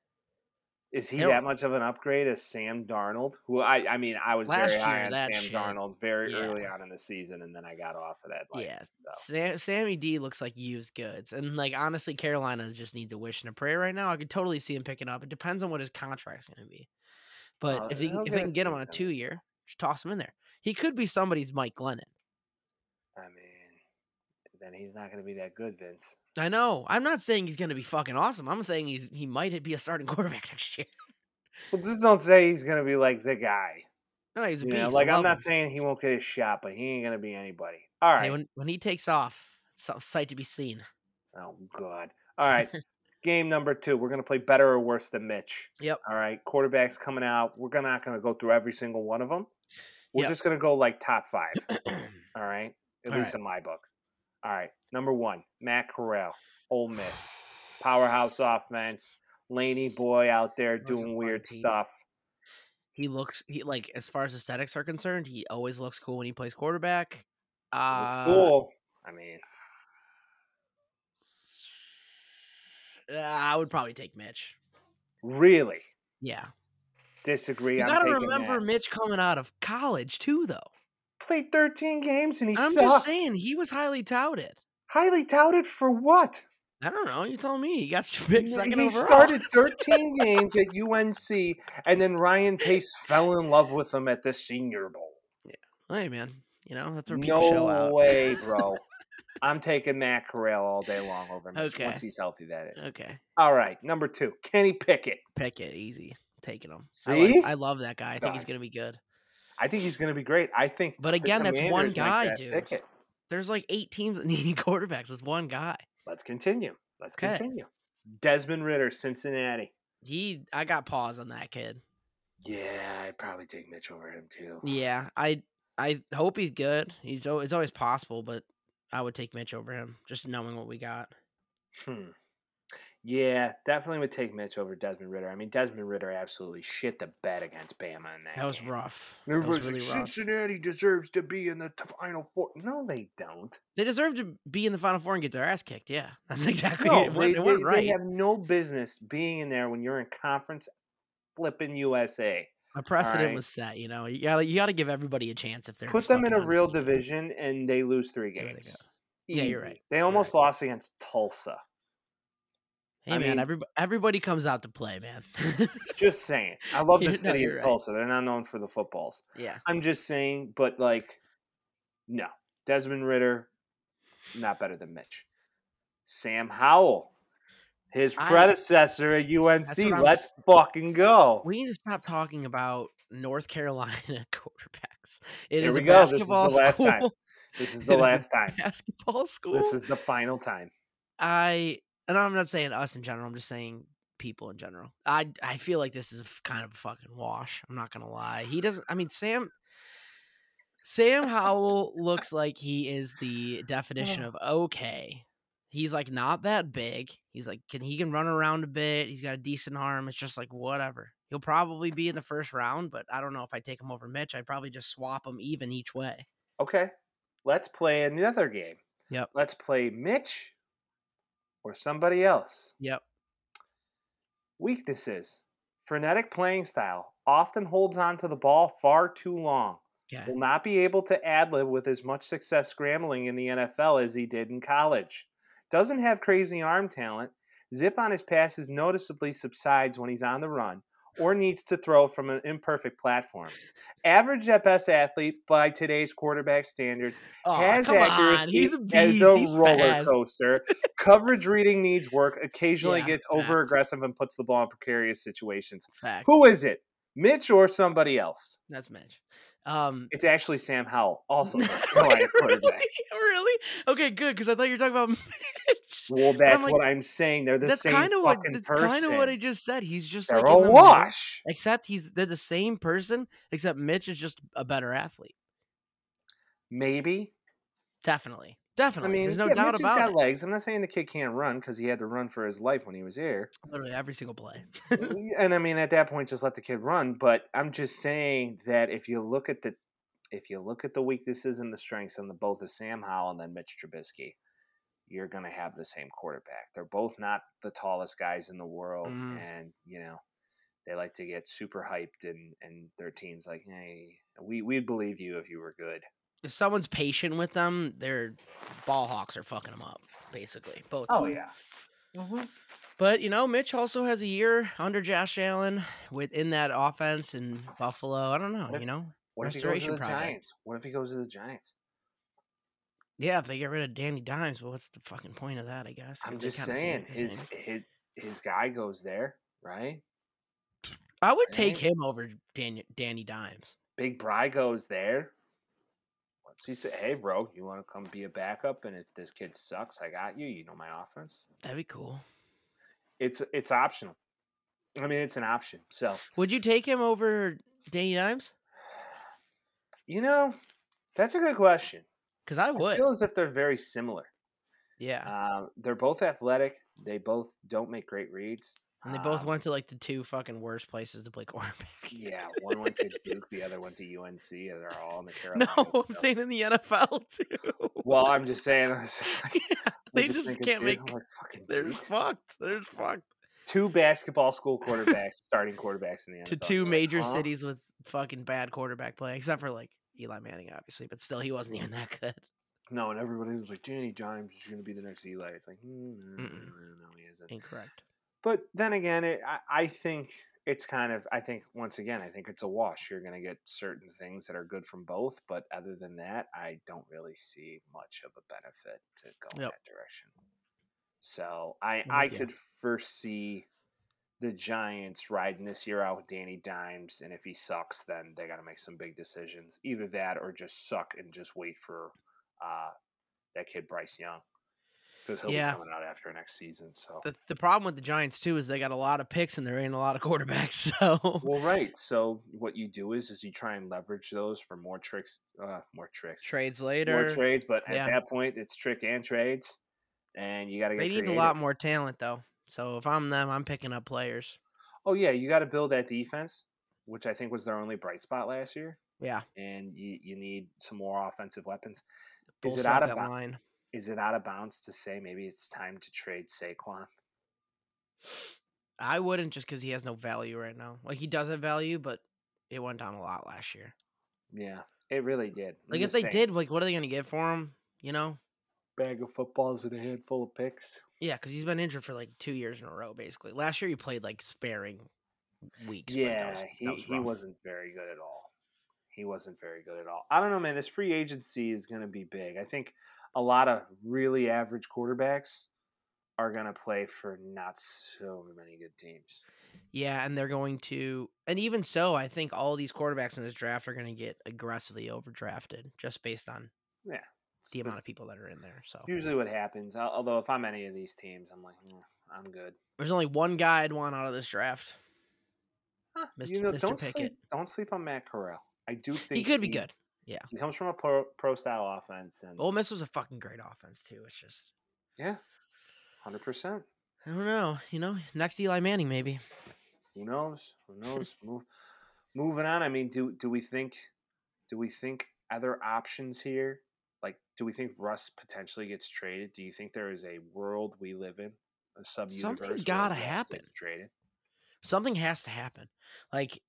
Is he They're- that much of an upgrade as Sam Darnold? Who I I mean I was very high on Sam shit- Darnold very yeah. early on in the season, and then I got off of that. Like, yeah, so. Sam, Sammy D looks like used goods, and like honestly, Carolina just needs a wish and a prayer right now. I could totally see him picking up. It depends on what his contract's going to be, but Uh, if he if they can get him on a two-year. two year, just toss him in there. He could be somebody's Mike Glennon. Then he's not going to be that good, Vince. I know. I'm not saying he's going to be fucking awesome. I'm saying he's he might be a starting (laughs) quarterback next year. Well, just don't say he's going to be like the guy. No, he's a You beast. know, like I'm not him. saying he won't get his shot, but he ain't going to be anybody. All right. Hey, when when he takes off, it's a sight to be seen. Oh God. All right. Game number two. We're gonna play better or worse than Mitch. Yep. All right. Quarterbacks coming out. We're not gonna go through every single one of them. We're Yep. just gonna go like top five. (clears throat) All right. At All least right. in my book. All right. Number one, Matt Corral, Ole Miss, powerhouse offense. Laney boy out there doing weird team. stuff. he looks he like as far as aesthetics are concerned, he always looks cool when he plays quarterback. Uh, It's cool. I mean, I would probably take Mitch. really Yeah. disagree. You gotta remember Matt. Mitch coming out of college too, though. Played 13 games and he I'm sucked. just saying he was highly touted. Highly touted for what? I don't know. You tell me. He got picked second he overall. started 13 games at UNC, and then Ryan Pace fell in love with him at the Senior Bowl. Yeah. Hey man, you know that's where people show No way, bro. (laughs) I'm taking Matt Corral all day long over Mitch Okay. once he's healthy. That is. Okay, All right, number two, Kenny Pickett. Pickett, easy. Taking him. I, See? like, I love that guy. I think he's gonna be good. I think he's going to be great. I think. But again, that's one guy, draft dude. Pickett. There's like eight teams that (laughs) need quarterbacks. It's one guy. Let's continue. Let's 'Kay. continue. Desmond Ridder, Cincinnati. He, I got pause on that kid. Yeah, I'd probably take Mitch over him too. Yeah, I, I hope he's good. He's it's always possible, but I would take Mitch over him, just knowing what we got. Hmm. Yeah, definitely would take Mitch over Desmond Ridder. I mean, Desmond Ridder absolutely shit the bed against Bama in that. That was game. rough. That Everybody's was like, rough. Cincinnati deserves to be in the final four. No, they don't. They deserve to be in the final four and get their ass kicked. Yeah, (laughs) that's exactly No, it. they, it they- right. they have no business being in there when you're in conference flipping USA. A precedent right. was set. You know, you gotta you gotta give everybody a chance if they're Put them in a real division and they lose three See where they games. Yeah, you're right. They You're almost lost against Tulsa. Hey I man, mean- everybody everybody comes out to play, man. (laughs) Just saying. I love the no, city you're of right. Tulsa. They're not known for the footballs. yeah, I'm just saying, but like, no. Desmond Ridder, not better than Mitch. Sam Howell, his I- predecessor at UNC. What I'm Let's fucking go. we need to stop talking about North Carolina (laughs) quarterbacks. It Here is we a go. This is the basketball last school. time. This is (laughs) the It is a last time. basketball school. This is the final time. I and I'm not saying us in general. I'm just saying people in general. I I feel like this is kind of a fucking wash. I'm not gonna lie. He doesn't. I mean, Sam. Sam Howell looks like he is the definition of okay. He's like not that big. He's like can he can run around a bit. He's got a decent arm. It's just like whatever. He'll probably be in the first round, but I don't know if I take him over Mitch. I'd probably just swap him even each way. Okay. Let's play another game. Yep. Let's play Mitch or somebody else. Yep. Weaknesses. Frenetic playing style. Often holds on to the ball far too long. Okay. Will not be able to ad lib with as much success scrambling in the NFL as he did in college. Doesn't have crazy arm talent. Zip on his passes noticeably subsides when he's on the run or needs to throw from an imperfect platform. Average at best athlete by today's quarterback standards Oh, has accuracy He's a as a He's roller fast. coaster. (laughs) Coverage reading needs work. Occasionally Yeah, gets over aggressive and puts the ball in precarious situations. Fact. Who is it? Mitch or somebody else? That's Mitch. Um, It's actually Sam Howell, also (laughs) really? Really? Okay, good. Because I thought you were talking about (laughs) Mitch. Well, that's like, what I'm saying. They're the that's same kind of what that's person. kind of what I just said. He's just They're like a the middle, wash. except he's they're the same person, except Mitch is just a better athlete. Maybe. Definitely, I definitely. mean, There's no yeah, doubt Mitch has about got it. legs. I'm not saying the kid can't run because he had to run for his life when he was here. Literally every single play. (laughs) and I mean, at that point, just let the kid run. But I'm just saying that if you look at the if you look at the weaknesses and the strengths in the both of Sam Howell and then Mitch Trubisky, you're going to have the same quarterback. They're both not the tallest guys in the world, Mhm. and you know they like to get super hyped, and and their teams like, hey, we we'd believe you if you were good. If someone's patient with them, their ball hawks are fucking them up, basically. Both. Oh, yeah. Mm-hmm. But you know, Mitch also has a year under Josh Allen within that offense in Buffalo. I don't know. If- You know, What if he goes to Restoration the project. Giants? What if he goes to the Giants? yeah. If they get rid of Danny Dimes, well, what's the fucking point of that? I guess. I'm just saying his his his guy goes there, right? I would take him over Dan- Danny Dimes. Big Bry goes there. What's he say? Hey, bro, you want to come be a backup? And if this kid sucks, I got you. You know my offense. That'd be cool. It's it's optional. I mean, it's an option. So Would you take him over Danny Dimes? you know, that's a good question. Because I I would. feel as if they're very similar. yeah. Uh, they're both athletic. They both don't make great reads. And they both Um, went to like the two fucking worst places to play (laughs) quarterback. Yeah, one went to Duke, the other went to UNC, and they're all in the (laughs) Carolina. no, (laughs) I'm saying in the NFL too. Well, I'm just saying. Just like, I they just thinking, can't make. Like, They're Duke. fucked. They're fucked. two basketball school quarterbacks, starting quarterbacks in the NFL. to two like, major huh? cities with fucking bad quarterback play, except for like Eli Manning, obviously, but still, he wasn't even that good. No, and everybody was like, Danny Dimes is going to be the next Eli. It's like, mm, no, he isn't. Incorrect. But then again, it, I, I think it's kind of, I think, once again, I think it's a wash. You're going to get certain things that are good from both. But other than that, I don't really see much of a benefit to go Yep. that direction. So I, I with could foresee the Giants riding this year out with Danny Dimes. And if he sucks, then they got to make some big decisions. Either that or just suck and just wait for uh, that kid Bryce Young. Because he'll Yeah. be coming out after next season. So The, the problem with the Giants too is they got a lot of picks and there ain't a lot of (laughs) quarterbacks. So Well, right. So what you do is, is you try and leverage those for more tricks, uh, more tricks, trades more later, trades. But yeah. at that point, it's trick and trades, and you got to get. they need a lot more talent though. So if I'm them, I'm picking up players. Oh yeah, you got to build that defense, which I think was their only bright spot last year, Yeah, and you you need some more offensive weapons. Is it out of line. Is it out of bounds to say maybe it's time to trade Saquon? I wouldn't just because he has no value right now. Like he does have value, but it went down a lot last year. Yeah, it really did. I'm Like if they saying, did, like what are they gonna get for him? You know? bag of footballs with a handful of picks. Yeah, because he's been injured for like two years in a row, basically. Last year he played like sparing weeks. but that Yeah, was- he, was he wasn't very good at all. He wasn't very good at all. I don't know, man. This free agency is going to be big. I think a lot of really average quarterbacks are going to play for not so many good teams. Yeah, and they're going to, and even so, I think all these quarterbacks in this draft are going to get aggressively overdrafted just based on Yeah. the amount of people that are in there. So usually what happens. Although if I'm any of these teams, I'm like, "Mm, I'm good. there's only one guy I'd want out of this draft. Huh, Mr. You know, Mr. don't Pickett. sleep, don't sleep on Matt Corral. I do think He could be good. Yeah, he comes from a pro, pro style offense, and Ole Miss was a fucking great offense too. It's just yeah, hundred percent. I don't know. You know, next Eli Manning maybe. Who knows? Who (laughs) knows? Move, moving on. I mean, do do we think do we think other options here? Like, do we think Russ potentially gets traded? Do you think there is a world we live in, a sub universe? gotta happen. Traded. Something has to happen. Like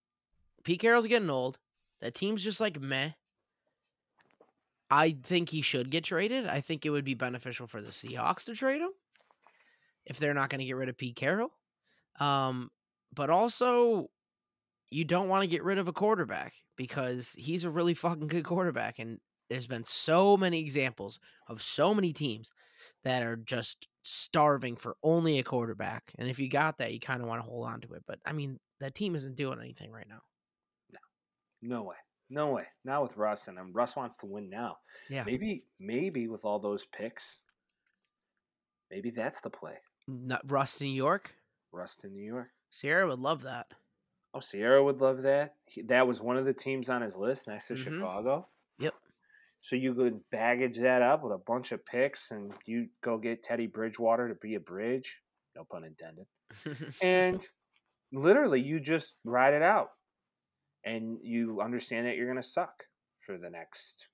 Pete Carroll's getting old. That team's just like meh. I think he should get traded. I think it would be beneficial for the Seahawks to trade him if they're not going to get rid of Pete Carroll. Um, but also, you don't want to get rid of a quarterback because he's a really fucking good quarterback. And there's been so many examples of so many teams that are just starving for only a quarterback. And if you got that, you kind of want to hold on to it. But I mean, that team isn't doing anything right now. No way. No way. Not with Russ, and um, Russ wants to win now. Yeah. Maybe, maybe with all those picks, maybe that's the play. Not Russ in New York. Russ in New York. Ciara would love that. Oh, Ciara would love that. He, that was one of the teams on his list next to Mhm. Chicago. Yep. So you could baggage that up with a bunch of picks, and you go get Teddy Bridgewater to be a bridge. No pun intended. (laughs) And literally, you just ride it out, and you understand that you're going to suck for the next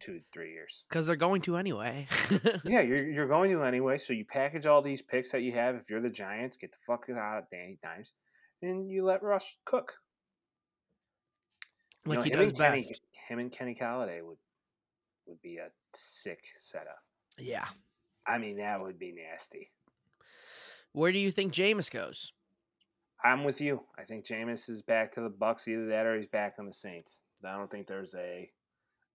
two three years. Because they're going to anyway. (laughs) yeah, you're you're going to anyway. So you package all these picks that you have. If you're the Giants, get the fuck out of Danny Dimes, and you let Russ cook. You like know, he does and Kenny, best. Him and Kenny Golladay would would be a sick setup. Yeah. I mean, that would be nasty. Where do you think Jameis goes? I'm with you. I think Jameis is back to the Bucs. Either that or he's back on the Saints. I don't think there's a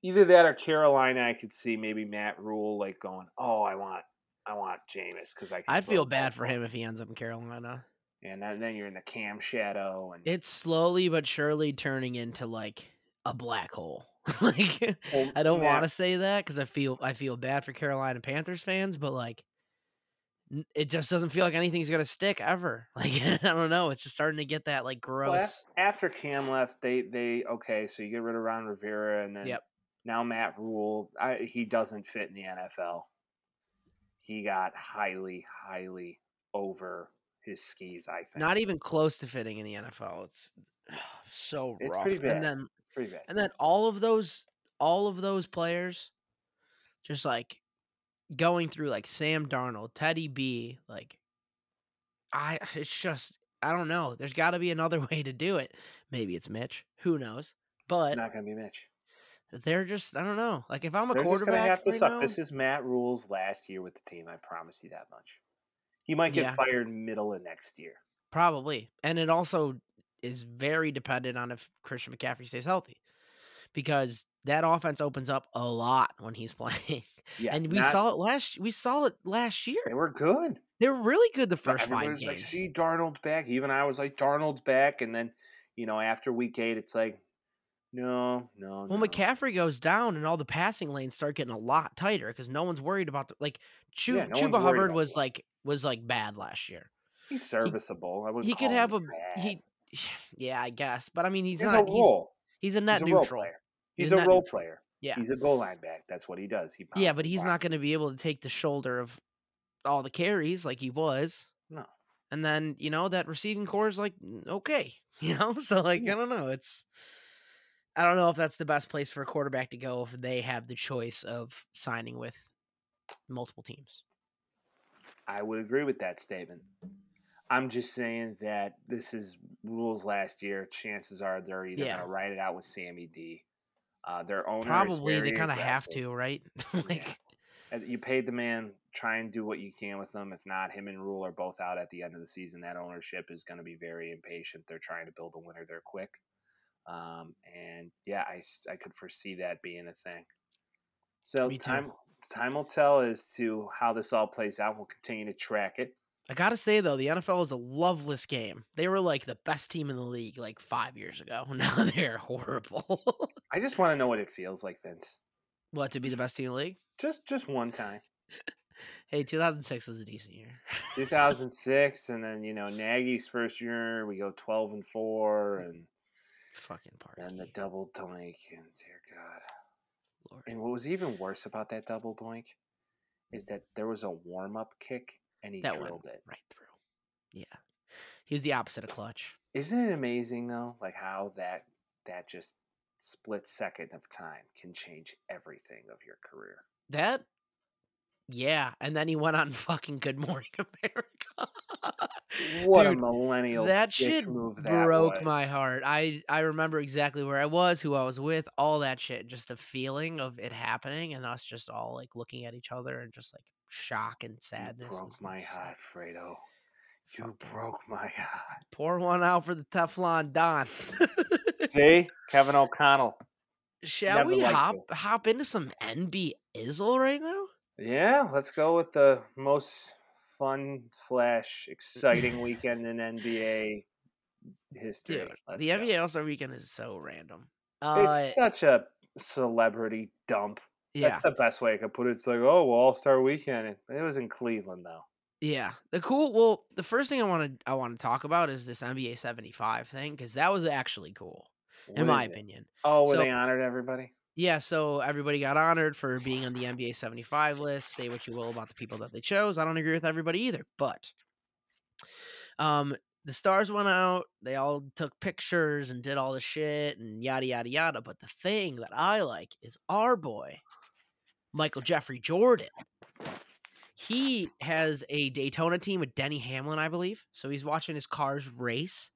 either that or Carolina. I could see maybe Matt Rhule like going, "Oh, I want, I want Jameis because I." I'd feel bad for him if he ends up in Carolina. And then, then you're in the Cam shadow, and It's slowly but surely turning into like a black hole. (laughs) like Well, I don't want to say that because I feel I feel bad for Carolina Panthers fans, but like it just doesn't feel like anything's gonna stick ever. (laughs) Like I don't know, it's just starting to get that like Well, gross. after Cam left, they they okay, so you get rid of Ron Rivera, and then Yep. now Matt Rhule. I, he doesn't fit in the NFL. He got highly, highly over his skis. I think Not even close to fitting in the NFL. It's (sighs) so It's rough. And then It's pretty bad. and then all of those all of those players just like going through like Sam Darnold, Teddy B, like I (laughs) it's just I don't know. There's got to be another (laughs) way to do it. Maybe it's Mitch. Who knows? But Not gonna be Mitch. they're just I don't know. Like if I'm a They're quarterback gonna have to right suck. now- This is Matt Rhule's last year with the team. I promise you that much. He might get Yeah. fired middle of next year. Probably. And it also is very dependent on if Christian McCaffrey stays healthy. Because that offense opens up a lot when he's (laughs) playing. Yeah, and we not- saw it last we saw it last year. they were good. They were really good the first five everybody's like, games. see, Darnold's back. Even I was like, Darnold's back. And then, you know, after week eight, it's like, no, no, Well, no. McCaffrey goes down, and all the passing lanes start getting a lot tighter because no one's worried about the like. Chu- Yeah, no Chuba Hubbard was that. like was like bad last year. He's serviceable. I wouldn't He could have a bad. he. (sighs) Yeah, I guess, but I mean, he's not. a He's role. He's a net He's a role neutral. player. He's He's a a role neutral. player. Yeah, He's a goal line back. That's what he does. He yeah, but he's not going to be able to take the shoulder of all the carries like he was. No. And then you know that receiving core is like "Mm, okay, (laughs) you know. So like Yeah. I don't know. It's I don't know if that's the best place for a quarterback to go if they have the choice of signing with multiple teams. I would agree with that statement. I'm just saying that this is rules last year. Chances are they're either Yeah. going to write it out with Sammy D. Uh, their owner is Probably they kind of have to, right? (laughs) Like, Uh, You paid the man. Try and do what you can with them. If not, him and Rhule are both out at the end of the season. That ownership is going to be very impatient. They're trying to build a winner there quick. Um, and yeah, I I could foresee that being a thing. So time time will tell as to how this all plays out. We'll continue to track it. I gotta say though, the NFL is a loveless game. They were like the best team in the league like five years ago. (laughs) Now they're horrible. (laughs) I just want to know what it feels like, Vince. what to be the best team in the league? Just just one time. (laughs) Hey, 2006 was a decent year. 2006, and then you know Nagy's first year, we go 12 and four, and Fucking party. and the double doink, and dear God. Lord. And what was even worse about that double doink is that there was a warm up kick, and he That drilled it. right through. Yeah, he was the opposite of clutch. Isn't it amazing though, like how that that just split second of time can change everything of your career? That, yeah, and then he went on (laughs) fucking Good Morning (laughs) America. What a Dude, millennial that shit move that broke my heart. I I remember exactly where I was, who I was with, all that shit. Just the feeling of it happening, and us just all like looking at each other and just like shock and You sadness. broke my insane. heart, Fredo. You Fucking- broke my heart. Pour one out for the Teflon Don. (laughs) See, Kevin O'Connell. Shall Never we hop you. hop into some NB Izzle right now? Yeah, let's go with the most fun slash exciting (laughs) weekend in NBA history. Dude, Let's the go. NBA All Star Weekend is so random. Uh, It's such a celebrity dump. Yeah, That's the best way I could put it. It's like, oh, well, All Star Weekend. It was in Cleveland, though. yeah. The cool. Well, the first thing I want to I want to talk about is this NBA seventy five thing because that was actually cool What in my it? opinion. Oh, were So- they honored everybody? Yeah, so everybody got honored for being on the NBA 75 list. Say what you will about the people that they chose. I don't agree with everybody either, but um the stars went out, they all took pictures and did all the shit and yada yada yada, but the thing that I like is our boy Michael Jeffrey Jordan. He has a Daytona team with Denny Hamlin, I believe. So he's watching his cars race.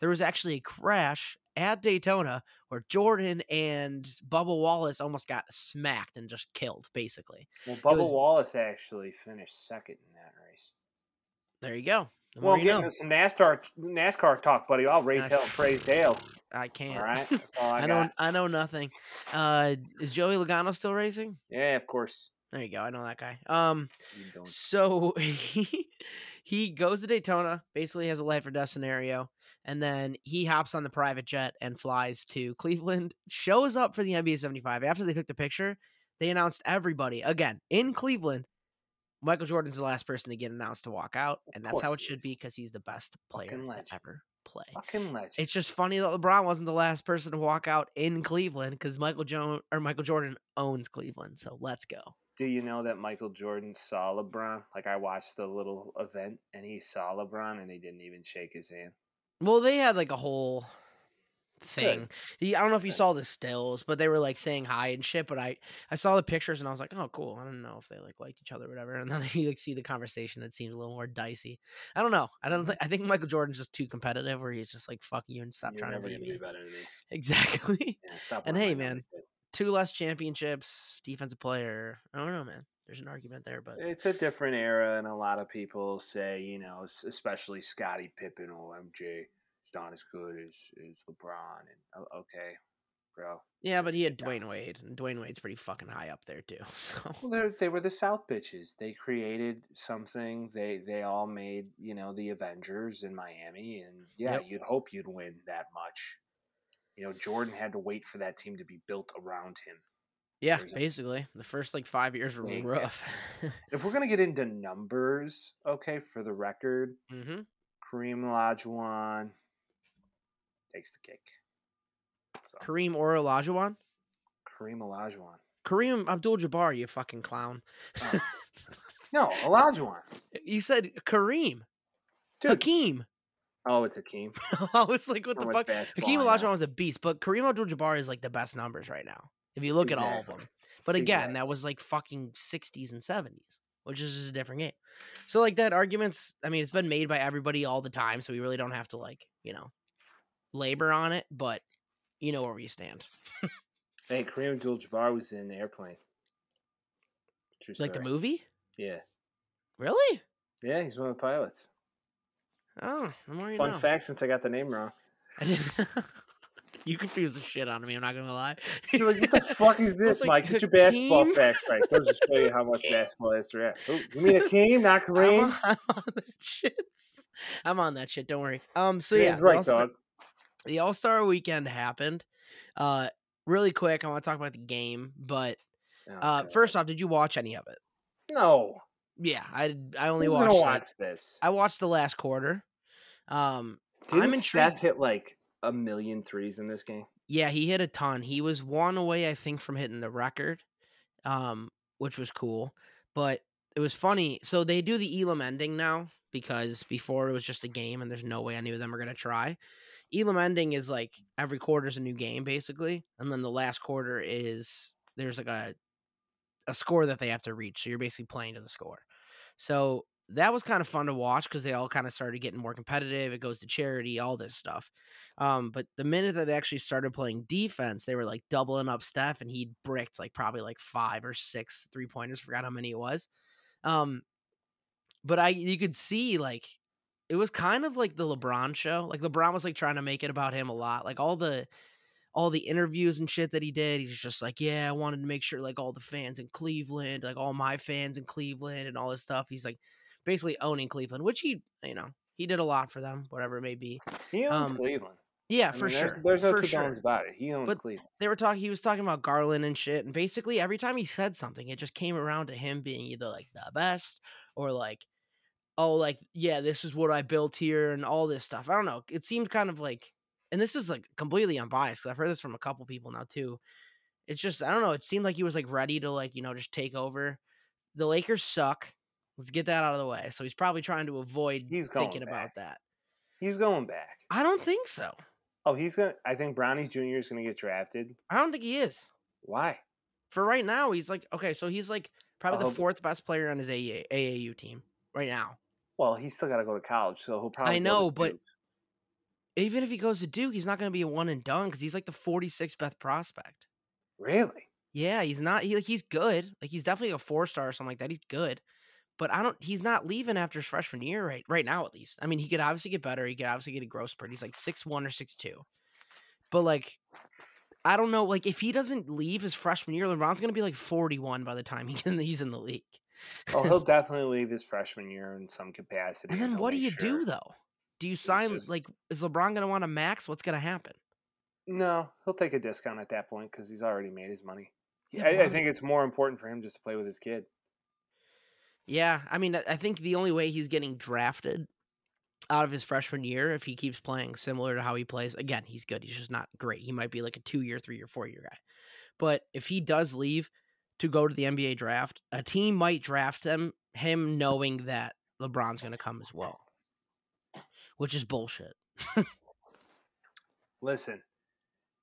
There was actually a crash at Daytona where Jordan and Bubba Wallace almost got smacked and just killed, basically. Well, Bubba was- Wallace actually finished second in that race. There you go. The Well, getting know. some NASCAR NASCAR talk, buddy. I'll raise Ah, hell and praise Dale. I can't. All right, all (laughs) I, I know. I know nothing. Uh, is Joey Logano still racing? Yeah, of course. There you go. I know that guy. Um, so (laughs) he he goes to Daytona, basically has a life or death scenario, and then he hops on the private jet and flies to Cleveland. Shows up for the NBA 75. After they took the picture, they announced everybody again in Cleveland. Michael Jordan's the last person to get announced to walk out, and that's how it should be because he's the best player to ever play. Fucking legend. It's just funny that LeBron wasn't the last person to walk out in Cleveland because Michael jo- or Michael Jordan owns Cleveland. So let's go. Do you know that Michael Jordan saw LeBron? Like I watched the little event and he saw LeBron and he didn't even shake his hand. Well, they had like a whole thing. He- I don't know if you saw the stills, but they were like saying hi and shit. But I I saw the pictures and I was like, oh, cool. I don't know if they like liked each other or whatever. (laughs) And then you like see the conversation. It seems a little more dicey. I don't know. I don't. Mhm. Think, I think Michael Jordan's just too competitive, where he's just like, fuck you and stop You're trying to beat be me. better than me. (laughs) Exactly. Yeah, And hey, man. Two less championships, defensive player. I don't know, man. There's an argument there, but It's a different era, and a lot of people say, you know, especially Scottie Pippen or MJ, not as good as, as LeBron. And okay, bro. yeah, but he had. Dwyane Wade, and Dwyane Wade's pretty fucking high up there too. (laughs) So Well, they they were the South bitches. They created something. They they all made you know the Avengers in Miami, and yeah, Yep. you'd hope you'd win that much. You know, Jordan had to wait for that team to be built around him. yeah, basically the first like five years were rough. (laughs) If we're gonna get into numbers, okay, for the record, hmm Kareem Olajuwon takes the cake. So, Kareem or Olajuwon? Kareem Olajuwon. Kareem Abdul-Jabbar, you fucking clown. Oh. (laughs) No, Olajuwon. you said Kareem. Dude. Hakeem. Oh, it's Hakeem. (laughs) I was like, what the fuck? Hakeem. Olajuwon was a beast, but Kareem Abdul-Jabbar is like the best numbers right now. If you look at all of them. But again, Exactly. that was like fucking 60s and 70s. which is just a different game. So like that argument's I mean, it's been made by everybody all the time, so we really don't have to like, you know, labor on it, but you know where we stand. Hey, Kareem Abdul-Jabbar was in the Airplane. True Like the movie? Yeah, Really? yeah, he's one of the pilots. Oh, the more you Fun know. fact, since I got the name wrong. I (laughs) didn't You confused the shit out of me, I'm not gonna lie. You're like, what the (laughs) fuck is this, like, Mike? Get your basketball Hakeem? facts right. Goes just show you how much Hakeem. (laughs) basketball is there. Oh, you mean a Akeem, not I'm Kareem? on, I'm on that shit. I'm on that shit, don't worry. Um so yeah, the right, dog. The All Star Weekend happened. Uh, really quick, I want to talk about the game. But uh, God. first off, did you watch any of it? no. Yeah, I I only Who's watched. watch this? I watched the last quarter. Um, Didn't I'm Steph hit like a million threes in this game? yeah, he hit a ton. He was one away, I think, from hitting the record, um, which was cool. But it was funny. So they do the Elam ending now because before it was just a game, and there's no way any of them are gonna try. Elam ending is like every quarter's a new game basically, and then the last quarter is there's like a a score that they have to reach. So you're basically playing to the score. So that was kind of fun to watch because they all kind of started getting more competitive. It goes to charity, all this stuff. Um, but the minute that they actually started playing defense, they were like doubling up Steph, and he bricked like probably like five or six three pointers. Forgot how many it was. Um, but I you could see like it was kind of like the LeBron show. Like LeBron was like trying to make it about him a lot. Like all the all the interviews and shit that he did, he's just like, yeah, I wanted to make sure like all the fans in Cleveland, like all my fans in Cleveland and all this stuff. He's like basically owning Cleveland, which he, you know, he did a lot for them, whatever it may be. He owns Um, Cleveland. Yeah, I for mean, sure. There's no for two sure. about it. He owns But- Cleveland. They were talking. He was talking about Garland and shit, and basically every time he said something, it just came around to him being either like the best or like, oh, like yeah, this is what I built here and all this stuff. I don't know. It seemed kind of like, and this is like completely unbiased because I've heard this from a couple people now too. It's just I don't know. It seemed like he was like ready to like you know just take over. The Lakers suck. Let's get that out of the way. So he's probably trying to avoid He's thinking about that. He's going back. I don't think so. Oh, he's gonna. I think Bronny Jr. is gonna get drafted. I don't think he is. Why? for right now, he's like okay, so he's like probably Oh, the fourth best player on his AA, AAU team right now. Well, he's still got to go to college, so he'll probably. to know, but- Duke. Even if he goes to Duke, he's not going to be a one and done because he's like the 46th best prospect. really, Yeah, he's not. He, like, he's good. Like he's definitely a four star or something like that. He's good, but I don't. He's not leaving after his freshman year right right now at least. I mean, he could obviously get better. He could obviously get a growth spurt. He's like six one or six two, but like. I don't know. Like, if he doesn't leave his freshman year, LeBron's gonna be like forty-one by the time he (laughs) he's in the league. Oh, he'll (laughs) definitely leave his freshman year in some capacity. And then what do you sure- do though? Do you sign just- like is LeBron gonna want a max? What's gonna happen? No, he'll take a discount at that point because he's already made his money. Yeah, I, I think it's more important for him just to play with his kid. Yeah, I mean, I I think the only way he's getting drafted out of his freshman year, if he keeps playing similar to how he plays, again, he's good. He's just not great. He might be like a two year, three year, four year guy. But if he does leave to go to the NBA draft, a team might draft him him knowing that LeBron's gonna come as well, which is bullshit. (laughs) Listen,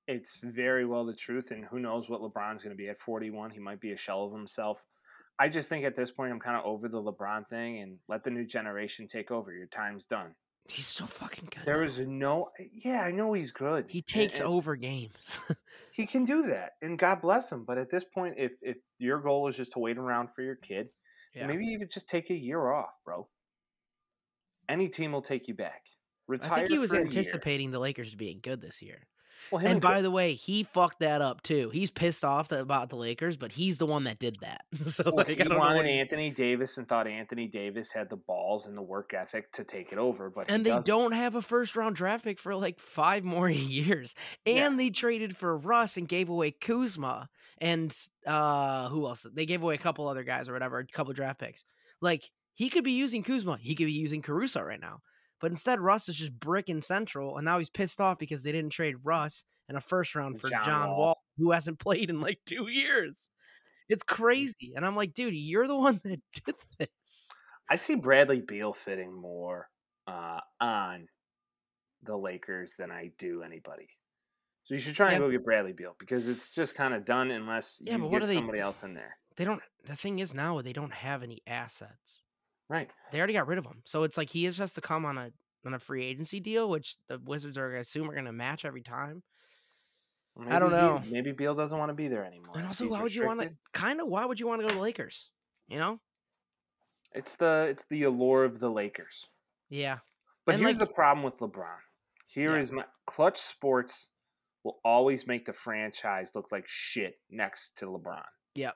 it's very well the truth, and who knows what LeBron's going to be at 41. He might be a shell of himself. I just think at this point, I'm kind of over the LeBron thing and let the new generation take over. Your time's done. He's so fucking good. There is no, yeah, I know he's good. he takes and over games. (laughs) He can do that, and God bless him. But at this point, if if your goal is just to wait around for your kid, yeah. maybe even just take a year off, bro. Any team will take you back. Retire I think he was anticipating the Lakers being good this year. Well, And Chris- by the way, he fucked that up too. He's pissed off that, about the Lakers, but he's the one that did that. (laughs) so Well, like, he wanted Anthony Davis and thought Anthony Davis had the balls and the work ethic to take it over, but and they doesn't. don't have a first round draft pick for like five more (laughs) years. Yeah. And they traded for Russ and gave away Kuzma and uh who else? They gave away a couple other guys or whatever, a couple draft picks. Like he could be using Kuzma, he could be using Caruso right now. But instead, Russ is just bricking Central, and now he's pissed off because they didn't trade Russ and a first round for John John, Wall. Wall, who hasn't (laughs) played in like two years. It's crazy. And I'm like, dude, you're the one (laughs) that did this. I see Bradley Beal fitting more uh, on the Lakers than I do anybody. So you should try and go get Bradley Beal because it's just kind of done unless Yeah, you but what get are they- somebody else in there. they don't. The thing is now they don't have any assets. Right. They already got rid of him, so it's like he just has to come on a on a free agency deal, which the Wizards are, I assume, are going to match every time. I don't know. He, maybe Beal doesn't want to be there anymore. And also, why would you want to? Kind of, why would you want to go to the Lakers? You know? It's the it's the allure of the Lakers. Yeah. But And, here's like- the problem with LeBron. Here is Yeah. my Klutch Sports will always make the franchise look like shit next to LeBron. Yep.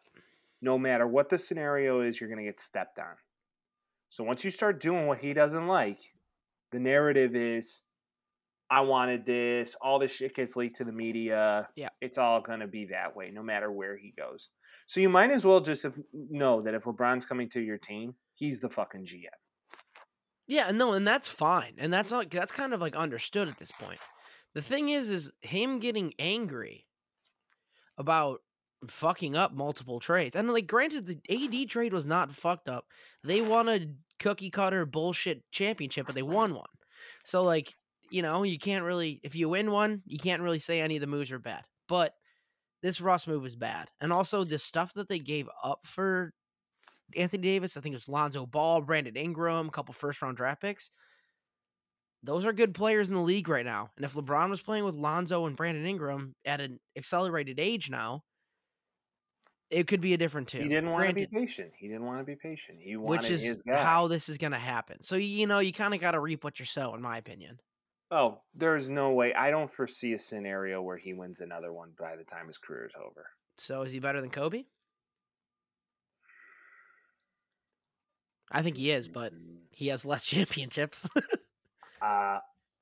No matter what the scenario is, you're going to get stepped on. So once you start doing what he doesn't like, the narrative is I wanted this, all this shit gets leaked to the media. Yeah. It's all going to be that way no matter where he goes. So you might as well just if, know that if LeBron's coming to your team, he's the fucking GM. Yeah, no, and that's fine, and that's like that's kind of like understood at this point. The thing is, is him getting angry about fucking up multiple trades, and like, granted, the AD trade was not fucked up. They won a cookie cutter bullshit championship, but they won one. So like, you know, you can't really if you win one, you can't really say any of the moves are bad. But this Russ move is bad, and also the stuff that they gave up for Anthony Davis. I think it was Lonzo Ball, Brandon Ingram, a couple first round draft picks. Those are good players in the league right now. And if LeBron was playing with Lonzo and Brandon Ingram at an accelerated age now, it could be a different tune. He didn't want to be patient. He didn't want to be patient. He wanted which is his guy. how this is going to happen. So you know, you kind of got to reap what you sow, in my opinion. Oh, there's no way. I don't foresee a scenario where he wins another one by the time his career is over. So is he better than Kobe? I think he is, but he has less (laughs) championships. uh,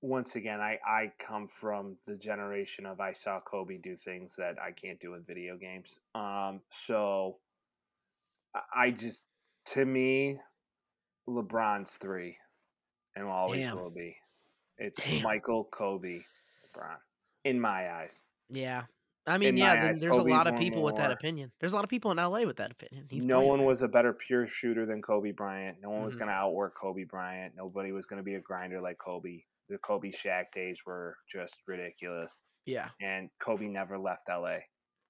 once again, I, I come from the generation of I saw Kobe do things that I can't do in video games. Um, so I- just, to me, LeBron's three and always Damn. will be. It's Damn. Michael, Kobe, LeBron, in my eyes. yeah. I mean, In yeah, eyes, there's a lot of people with that opinion. There's a lot of people in LA with that opinion. He's no one there. was a better pure shooter than Kobe Bryant. No one was Mhm. going to outwork Kobe Bryant. Nobody was going to be a grinder like Kobe. The Kobe Shaq days were just ridiculous. Yeah. And Kobe never left LA.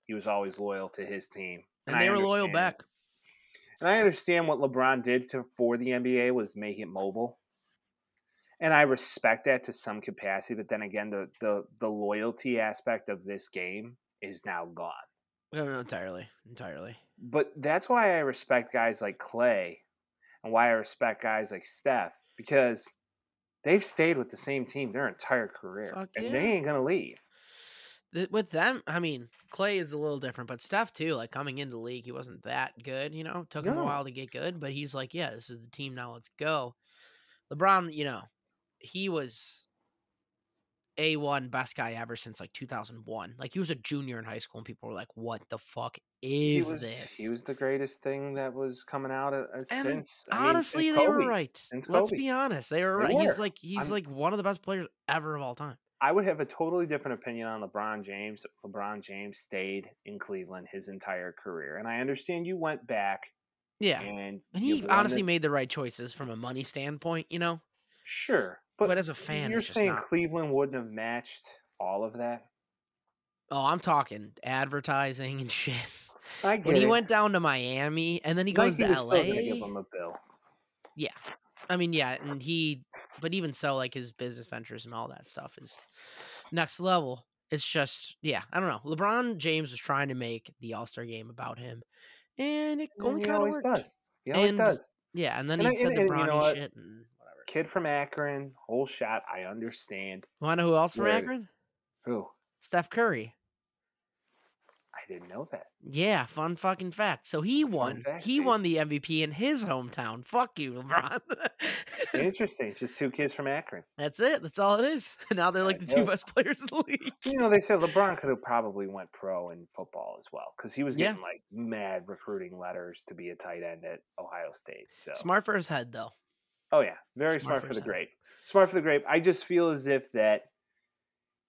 He was always loyal to his team. And I they were loyal back. And I understand what LeBron did to, for the NBA was make it mobile. And I respect that to some capacity, but then again, the the, the loyalty aspect of this game is now gone. No, no, entirely. Entirely. But that's why I respect guys like Clay and why I respect guys like Steph because they've stayed with the same team their entire career. Fuck and yeah. they ain't going to leave. With them, I mean, Clay is a little different, but Steph too. Like coming into the league, he wasn't that good. You know, took him a while to get good, but he's like, yeah, this is the team now. Let's go. LeBron, you know, he was a one best guy ever since like 2001. Like he was a junior in high school, and people were like, "What the fuck He is was, this?" he was the greatest thing that was coming out uh, And since. I mean, Honestly, since they were right. Let's be honest, they were They right. He's like he's I'm- like one of the best players ever of all time. I would have a totally different opinion on LeBron James. LeBron James stayed in Cleveland his entire career, and I understand you went back Yeah, and and he honestly this- made the right choices from a money standpoint. You know, sure, but, but, as a fan, you're it's just saying not. Cleveland wouldn't have matched all of that. Oh, I'm talking advertising and shit. I get When he it. went down to Miami and then he goes Nike to still give LA. him a bill. I mean, yeah, and he, but even so, like his business ventures and all that stuff is next level. It's just, yeah, I don't know. LeBron James was trying to make the All Star game about him, and it And only kind of always worked. does. He always And- does. Yeah, and then And he I- said and- the and you know Bronny what? shit and whatever. Kid from Akron, whole shot. I understand. Want to know who else from Where- Akron? Who? Steph Curry. Didn't know that. Yeah, fun fucking fact. So he won. fact, he won the MVP in his hometown. Fuck you, LeBron. (laughs) Interesting. It's just two kids from Akron. That's it. That's all it is. (laughs) Now they're like the two best players in the league. You know, they said LeBron could have probably went pro in football as well because he was Yeah. getting like mad recruiting letters to be a tight end at Ohio State. So Smart for his head, though. Oh yeah, very Smart smart, for for the head. grape. Smart for the grape. I just feel as if that,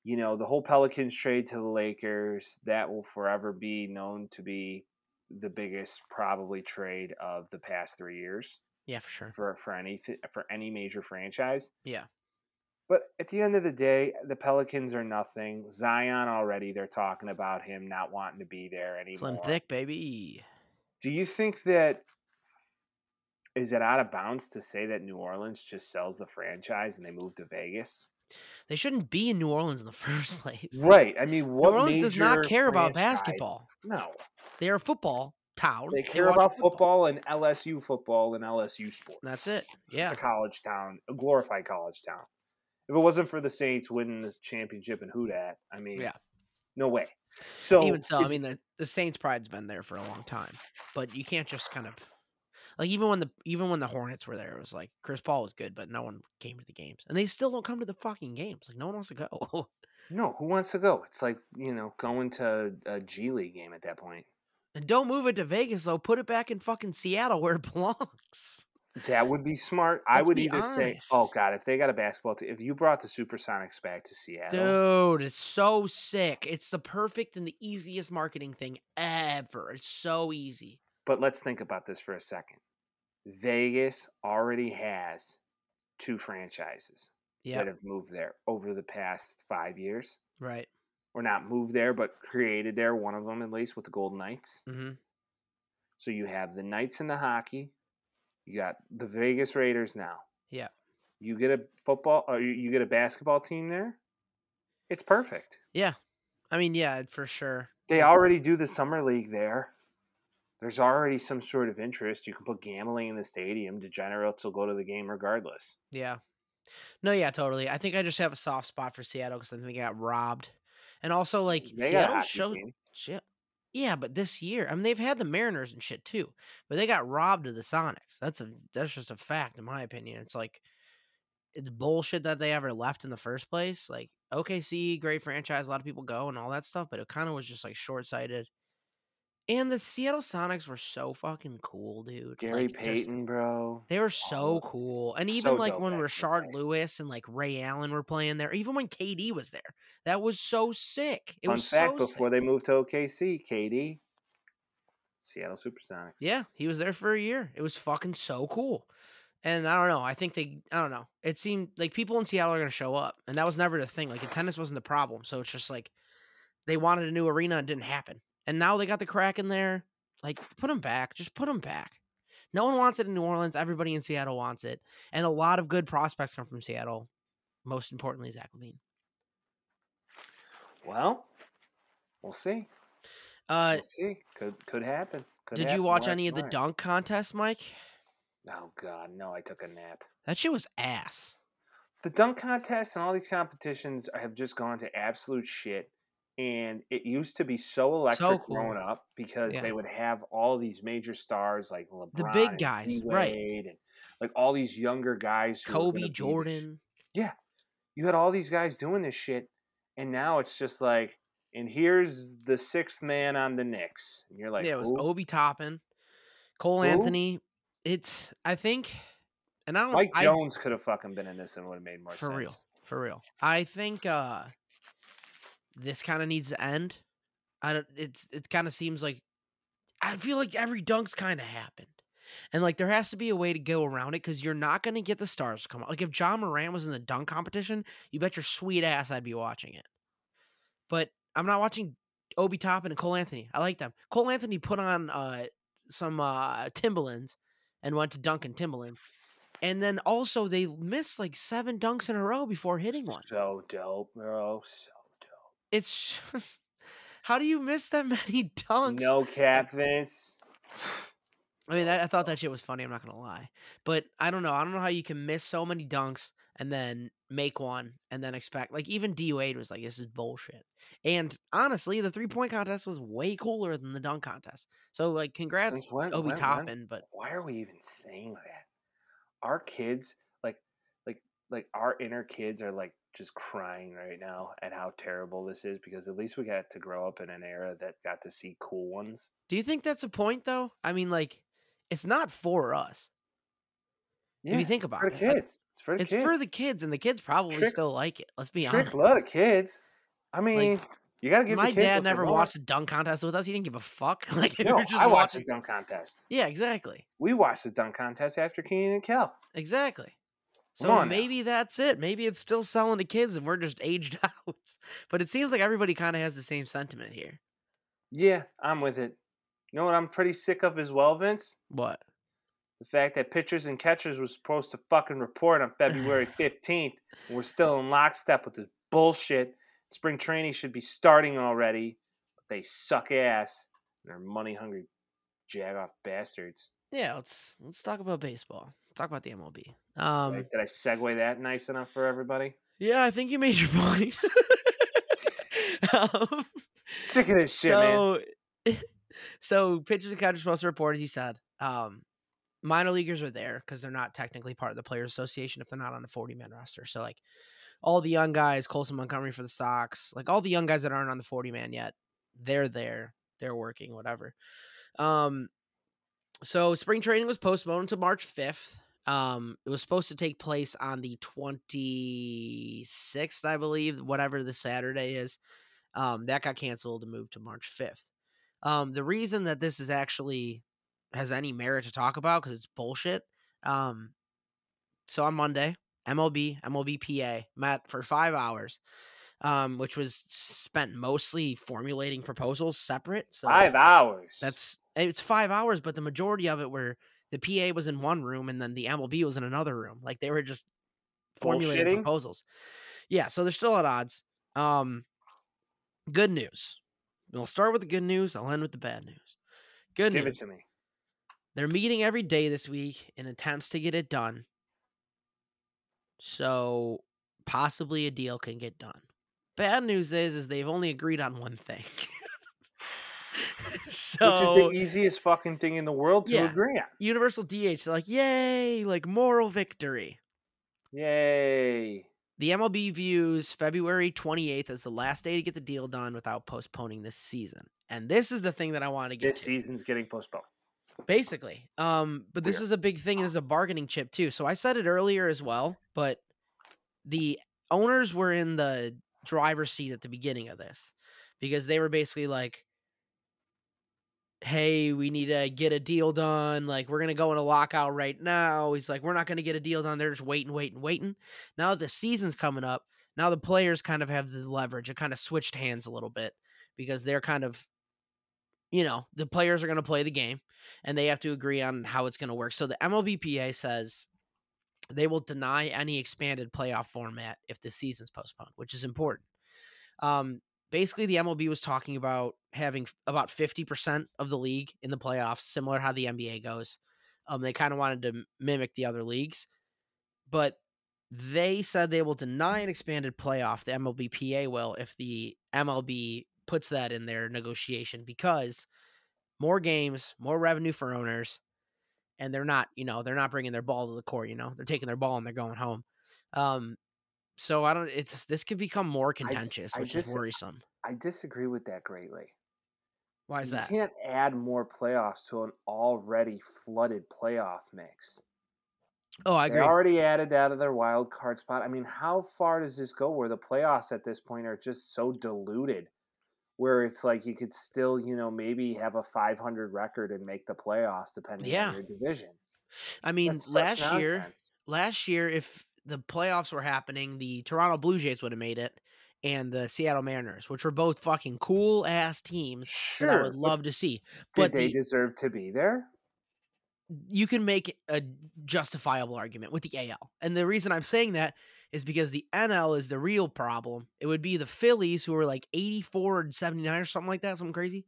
you know, the whole Pelicans trade to the Lakers that will forever be known to be the biggest probably trade of the past three years Yeah, for sure. for for any for any major franchise. Yeah. But at the end of the day, the Pelicans are nothing. Zion already, they're talking about him not wanting to be there anymore. Slim thick, baby. Do you think that is it out of bounds to say that New Orleans just sells the franchise and they move to Vegas? They shouldn't be in New Orleans in the (laughs) first place. Right. I mean, what New Orleans does not care about basketball. No, They're a football town. they care watch about football and LSU football and LSU sports. That's it. Yeah. It's a college town, a glorified college town. If it wasn't for the Saints winning the championship in Houdat, I mean, Yeah. no way. So even so, I mean the, the Saints pride's been there for a long time. But you can't just kind of like even when the even when the Hornets were there, it was like Chris Paul was good, but no one came to the games. And they still don't come to the fucking games. Like no one wants to go. (laughs) no, who wants to go? It's like you know going to a G League game at that point. and don't move it to Vegas though. Put it back in fucking Seattle where it (laughs) belongs. That would be smart. I Let's would be either say, "Oh. God, if they got a basketball team, if you brought the Supersonics back to Seattle, Dude, it's so sick. It's the perfect and the easiest marketing thing ever. It's so easy. But let's think about this for a second. Vegas already has two franchises Yeah. that have moved there over the past five years. Right. Or not moved there, but created there, one of them at least with the Golden Knights. hmm So you have the Knights in the hockey. You got the Vegas Raiders now. Yeah. You get a football or you- you get a basketball team there. It's perfect. Yeah. I mean, yeah, for sure. They already do the summer league there. There's already some sort of interest. You can put gambling in the stadium. Degenerates will go to the game regardless. Yeah. No, yeah, totally. I think I just have a soft spot for Seattle because I think they got robbed, and also like They Seattle showed team. shit. Yeah, but this year, I mean, they've had the Mariners and shit too, but they got robbed of the Sonics. That's a that's just a fact, in my opinion. It's like it's bullshit that they ever left in the first place. Like OKC, great franchise, a lot of people go and all that stuff, but it kind of was just like short sighted. And the Seattle Sonics were so fucking cool, dude. Gary Like, just- Payton, bro. they were so Oh, cool. And so even like when Rashard. Lewis and like Ray Allen were playing there, even when KD was there, that was so sick. It Fun was fact: so before sick. they moved to OKC, KD, Seattle Supersonics. Yeah, he was there for a year. It was fucking so cool. And I don't know. I think they, I don't know. It seemed like people in Seattle are going to show up. And that was never the thing. Like attendance wasn't the problem. So it's just like they wanted a new arena and it didn't happen. And now they got the crack in there. Like put them back. Just put them back. No one wants it in New Orleans. Everybody in Seattle wants it. And a lot of good prospects come from Seattle. Most importantly, Zach LaVine. Well, we'll see. Uh, We'll see. Could could happen. Could did you watch any of the dunk contests, Mike? Oh God, no! I took a nap. That shit was ass. The dunk contest and all these competitions have just gone to absolute shit. And it used to be so electric cool. growing up because Yeah. they would have all these major stars like LeBron, the big guys, right. And like all these younger guys. Who were gonna be Kobe, Jordan. Jordan. you had all these guys doing this shit, and now it's just like, and here's the sixth man on the Knicks, and you're like, yeah, it was? Obi Toppin, Cole? Anthony. It's I think, and I don't. Mike I, Jones could have fucking been in this and would have made more for sense. real, for real. I think uh this kind of needs to end. I don't. It's it kind of seems like I feel like every dunk's kind of happened. And like there has to be a way to go around it because you're not gonna get the stars to come out. Like if Ja Morant was in the dunk competition, you bet your sweet ass I'd be watching it. But I'm not watching Obi Toppin and Cole Anthony. I like them. Cole Anthony put on uh some uh Timberlands and went to dunk in Timberlands. And then also they missed like seven dunks in a row before hitting one. So dope, bro. So. It's just how do you miss that (laughs) many dunks? No cap, Vince. I mean, I, I thought that shit was funny. I'm not gonna lie, but I don't know. I don't know how you can miss so many dunks and then make one and then expect like even D Wade was like, "This is bullshit." And honestly, the three point contest was way cooler than the dunk contest. So like, congrats, when- Obi Toppin. But Why are we even saying that? Our kids, like, like, like our inner kids are like just crying right now at how terrible this is because at least we got to grow up in an era that got to see cool ones. do you think that's a point though? I mean, like, it's not for us if you think about for it. Like, kids. it's for the it's kids. for the kids, and the kids probably Trick- still like it. Let's be Trick honest. love the kids. I mean, you got to give My the dad never watched a dunk contest with us. He didn't give a fuck. (laughs) Like, we No, were just I watched watching. the dunk contest. Yeah, exactly. We watched the dunk contest after Kenan and Kel. Exactly. So on now. maybe that's it. Maybe it's still selling to kids and we're just (laughs) aged (laughs) out. But it seems like everybody kind of has the same sentiment here. Yeah, I'm with it. You know what I'm pretty sick of as well, Vince? What? The fact that pitchers and catchers were supposed to fucking report on February (laughs) 15th, and we're still in lockstep with this bullshit. Spring training should be starting already, but they suck ass. They're money hungry, jag off bastards. Yeah, let's let's talk about baseball. Talk about the MLB. Um, Right? Did I segue that nice enough for everybody? yeah, I think you made your (laughs) point. (laughs) um, Sick of this shit, man. so, (laughs) so pitchers and catchers supposed to report, as you said. Um, minor leaguers are there because they're not technically part of the Players Association if they're not on the 40 man roster. So, like, all the young guys, Colson Montgomery for the Sox, like all the young guys that aren't on the 40 man yet, they're there. They're working, whatever. Um, so spring training was postponed to March 5th. Um, it was supposed to take place on the 26th, I believe, whatever the Saturday is. Um, that got canceled and moved to March 5th. Um, the reason that this is actually has any merit to talk about because it's bullshit. Um, so on Monday, MLB, MLB PA met for five hours, um, which was spent mostly formulating proposals separate. So Five hours. that's it's five hours, but the majority of it were the PA was in one room and then the MLB was in another room. Like they were just formulating Bullshitting? proposals. Yeah, so they're still at odds. Um, good news. We'll start with the good news. I'll end with the bad news. Good Give news. Give it to me. They're meeting every day this week in attempts to get it done. So possibly a deal can get done. Bad news is is they've only agreed on one thing. (laughs) so (laughs) Which is the easiest fucking thing in the world to Yeah. agree on. Universal DH, like, yay, like moral victory. Yay. The MLB views February 28th as the last day to get the deal done without postponing this season. And this is the thing that I want to get This to. season's getting postponed. Basically. Um, but this Weird. is a big thing. This is a bargaining chip too. So I said it earlier as well, but the owners were in the driver's seat at the beginning of this because they were basically like, Hey, we need to get a deal done. Like, we're gonna go in a lockout right now. He's like, We're not gonna get a deal done. They're just waiting, waiting, waiting. Now that the season's coming up, now the players kind of have the leverage. It kind of switched hands a little bit because they're kind of you know, the players are going to play the game and they have to agree on how it's going to work. So the MLBPA says they will deny any expanded playoff format if the season's postponed, which is important. Um, basically, the MLB was talking about having about 50% of the league in the playoffs, similar how the NBA goes. Um, they kind of wanted to mimic the other leagues, but they said they will deny an expanded playoff. The MLBPA will if the MLB puts that in their negotiation because more games, more revenue for owners, and they're not, you know, they're not bringing their ball to the court. You know, they're taking their ball and they're going home. Um, so I don't. It's this could become more contentious, I which dis- is worrisome. I disagree with that greatly. Why is you that? You can't add more playoffs to an already flooded playoff mix. Oh, I They agree. already added that to their wild card spot. I mean, how far does this go where the playoffs at this point are just so diluted? Where it's like you could still, you know, maybe have a 500 record and make the playoffs depending Yeah. on your division. I mean, last year, last year, if the playoffs were happening, the Toronto Blue Jays would have made it, and the Seattle Mariners, which were both fucking cool ass teams that I Sure, would love to see. did But they the, deserve to be there? you can make a justifiable argument with the AL. And the reason I'm saying that is because the NL is the real problem. It would be the Phillies who are like 84 and 79 or something like that, something crazy.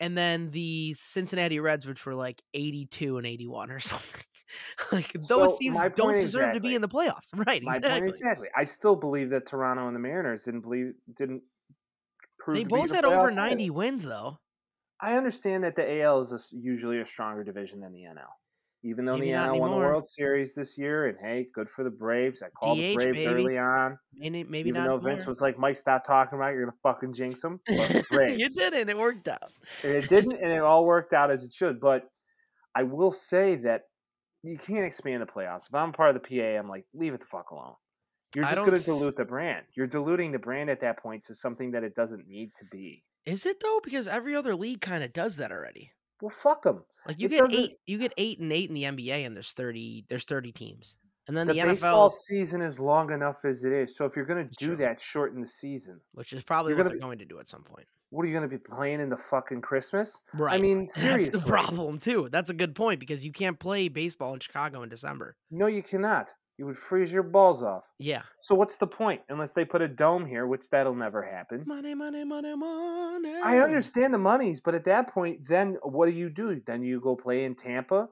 And then the Cincinnati Reds, which were like 82 and 81 or (laughs) something. (laughs) like those So, teams don't deserve to be in the playoffs. (laughs) Right, My exactly. point exactly. I still believe that Toronto and the Mariners didn't believe didn't prove They both the had over 90 either. wins though. I understand that the AL is a usually a stronger division than the NL. Even though Maybe the NL won the. World Series this year, and hey, good for the Braves. I called the Braves baby. early on, Maybe, maybe even not though Vince was like, "Mike, stop talking about it. You're gonna fucking jinx (laughs) them." You didn't. It worked out. and it didn't, and it all worked out as it should. But I will say that you can't expand the playoffs. If I'm part of the PA, I'm like, leave it the fuck alone. You're just going to dilute the brand. You're diluting the brand at that point to something that it doesn't need to be. Is it though? Because every other league kind of does that already. Well, fuck them. Like you It get doesn't- eight, you get eight and eight in the NBA, and there's thirty, there's thirty teams. And then The, the, baseball NFL, season is long enough as it is. So if you're going to do true. that, shorten the season. which is probably you're what gonna they're be- going to do at some point. What are you going to be playing in the fucking Christmas? Right. I mean, (laughs) That's seriously. the problem too. That's a good point because you can't play baseball in Chicago in December. No, you cannot. You would freeze your balls off. Yeah. So what's the point? Unless they put a dome here, which that'll never happen. Money, money, money, money. I understand the monies, but at that point, then what do you do? Then you go play in Tampa.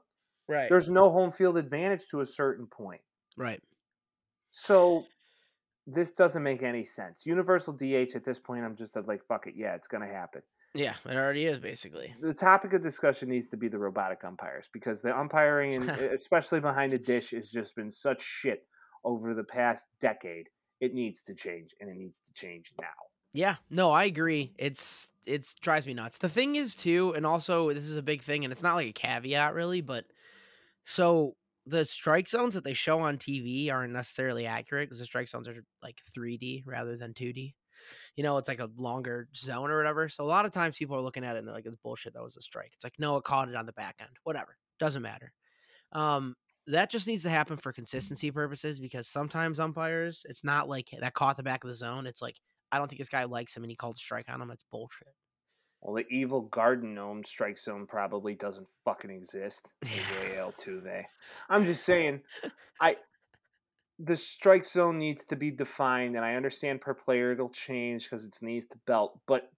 Right. There's no home field advantage to a certain point. right. So this doesn't make any sense. Universal DH at this point, I'm just like, fuck it, yeah, it's gonna happen. Yeah, it already is basically. The topic of discussion needs to be the robotic umpires because the umpiring, and (laughs) especially behind the dish, has just been such shit over the past decade. It needs to change, and it needs to change now. Yeah, no, I agree. It's it's drives me nuts. The thing is too, and also this is a big thing, and it's not like a caveat really, but so the strike zones that they show on TV aren't necessarily accurate because the strike zones are like 3D rather than 2D. You know, it's like a longer zone or whatever. So a lot of times people are looking at it and they're like, "It's bullshit. That was a strike." It's like, no, it caught it on the back end. Whatever, doesn't matter. Um, that just needs to happen for consistency purposes because sometimes umpires, it's not like that caught the back of the zone. It's like I don't think this guy likes him and he called a strike on him. That's bullshit. Well, the evil garden gnome strike zone probably doesn't fucking exist in Yeah. AL two A. I'm just saying, I the strike zone needs to be defined, and I understand per player it'll change because it's knees to belt, but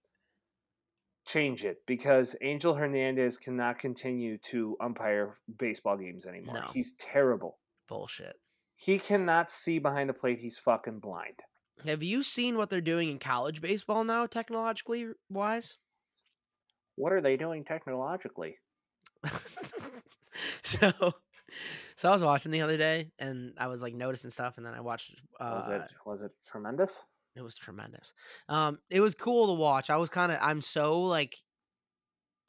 change it because Angel Hernandez cannot continue to umpire baseball games anymore. No. He's terrible. Bullshit. He cannot see behind the plate. He's fucking blind. Have you seen what they're doing in college baseball now, technologically wise? What are they doing technologically? (laughs) so, so I was watching the other day, and I was like noticing stuff, and then I watched. Uh, Was it was it tremendous? it was tremendous. Um, it was cool to watch. I was kind of, I'm so like,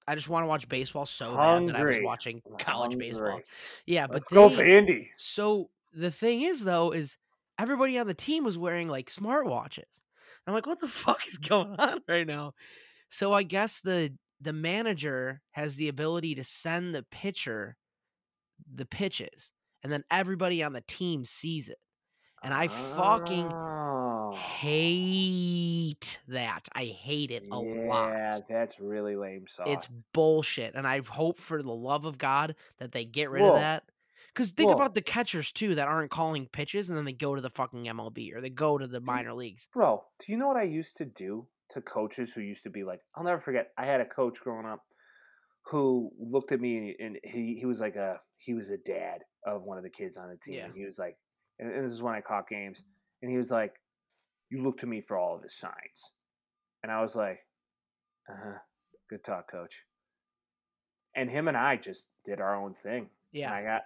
I just want to watch baseball so bad that I was watching college baseball. Yeah, but Let's go, they- Vandy. So the thing is, though, is everybody on the team was wearing like smartwatches. I'm like, what the (laughs) fuck is going on right now? So I guess the the manager has the ability to send the pitcher the pitches, and then everybody on the team sees it. And I fucking Oh. hate that. I hate it a yeah, lot. Yeah, that's really lame sauce. It's bullshit, and I hope for the love of God that they get rid Whoa. of that. Because think Whoa. about the catchers too that aren't calling pitches, and then they go to the fucking MLB or they go to the minor leagues. Bro, do you know what I used to do to coaches who used to be like, I'll never forget. I had a coach growing up who looked at me and he, he was like a he was a dad of one of the kids on the team. Yeah. And he was like and, and this is when I caught games. And he was like, You look to me for all of his signs. And I was like, Uh-huh. Good talk, coach. And him and I just did our own thing. And Yeah, I got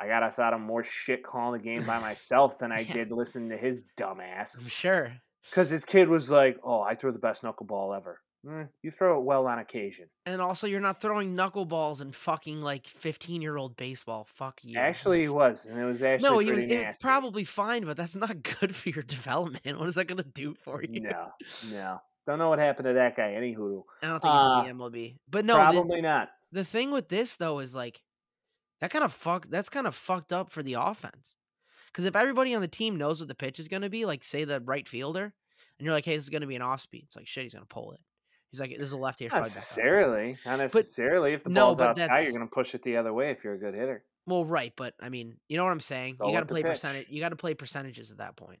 I got us out of more shit calling the game by (laughs) myself than I Yeah. did listening to his dumbass. I'm sure. Because his kid was like, "Oh, I throw the best knuckleball ever." Mm, you throw it well on occasion. And also, you're not throwing knuckleballs in fucking like 15 year old baseball. Fuck you. Actually, he was, and it was actually no, he was, pretty it was probably fine, but that's not (laughs) good for your development. What is that gonna do for you? no, no. Don't know what happened to that guy. Any hoodoo. I don't think Uh, he's in the MLB. But no, the, Probably not. the thing with this though is like that kind of fuck that's kind of fucked up for the offense. Because if everybody on the team knows what the pitch is going to be, like say the right fielder, and you're like, "Hey, this is going to be an off speed," it's like shit, he's going to pull it. He's like, "This is a (sighs) lefty." Not necessarily. Not necessarily. if the no, ball's but outside, that's- you're going to push it the other way if you're a good hitter. Well, right, but I mean, you know what I'm saying. Go you got to play percentage. You got to play percentages at that point.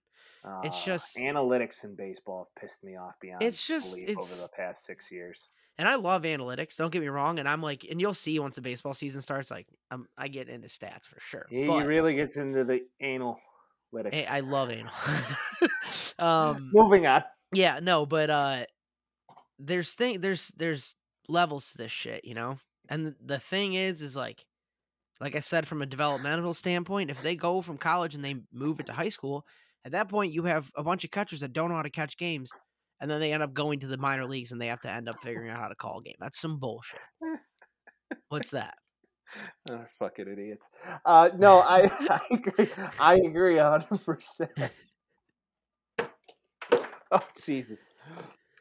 It's Uh, just- analytics in baseball have pissed me off beyond It's just- belief it's- over the past six years. And I love analytics. Don't get me wrong. And I'm like, and you'll see once the baseball season starts, like, I'm, I get into stats for sure. He but really gets into the analytics. hey, I love anal. (laughs) (laughs) um, Moving on. Yeah, no, but uh there's thing there's there's levels to this shit, you know? And the thing is is like like I said from a developmental standpoint, if they go from college and they move it to high school, at that point you have a bunch of catchers that don't know how to catch games and then they end up going to the minor leagues and they have to end up figuring out how to call a game. That's some bullshit. What's that? Oh, fucking idiots. Uh, no, I, (laughs) I agree. I agree hundred percent. (laughs) Oh Jesus.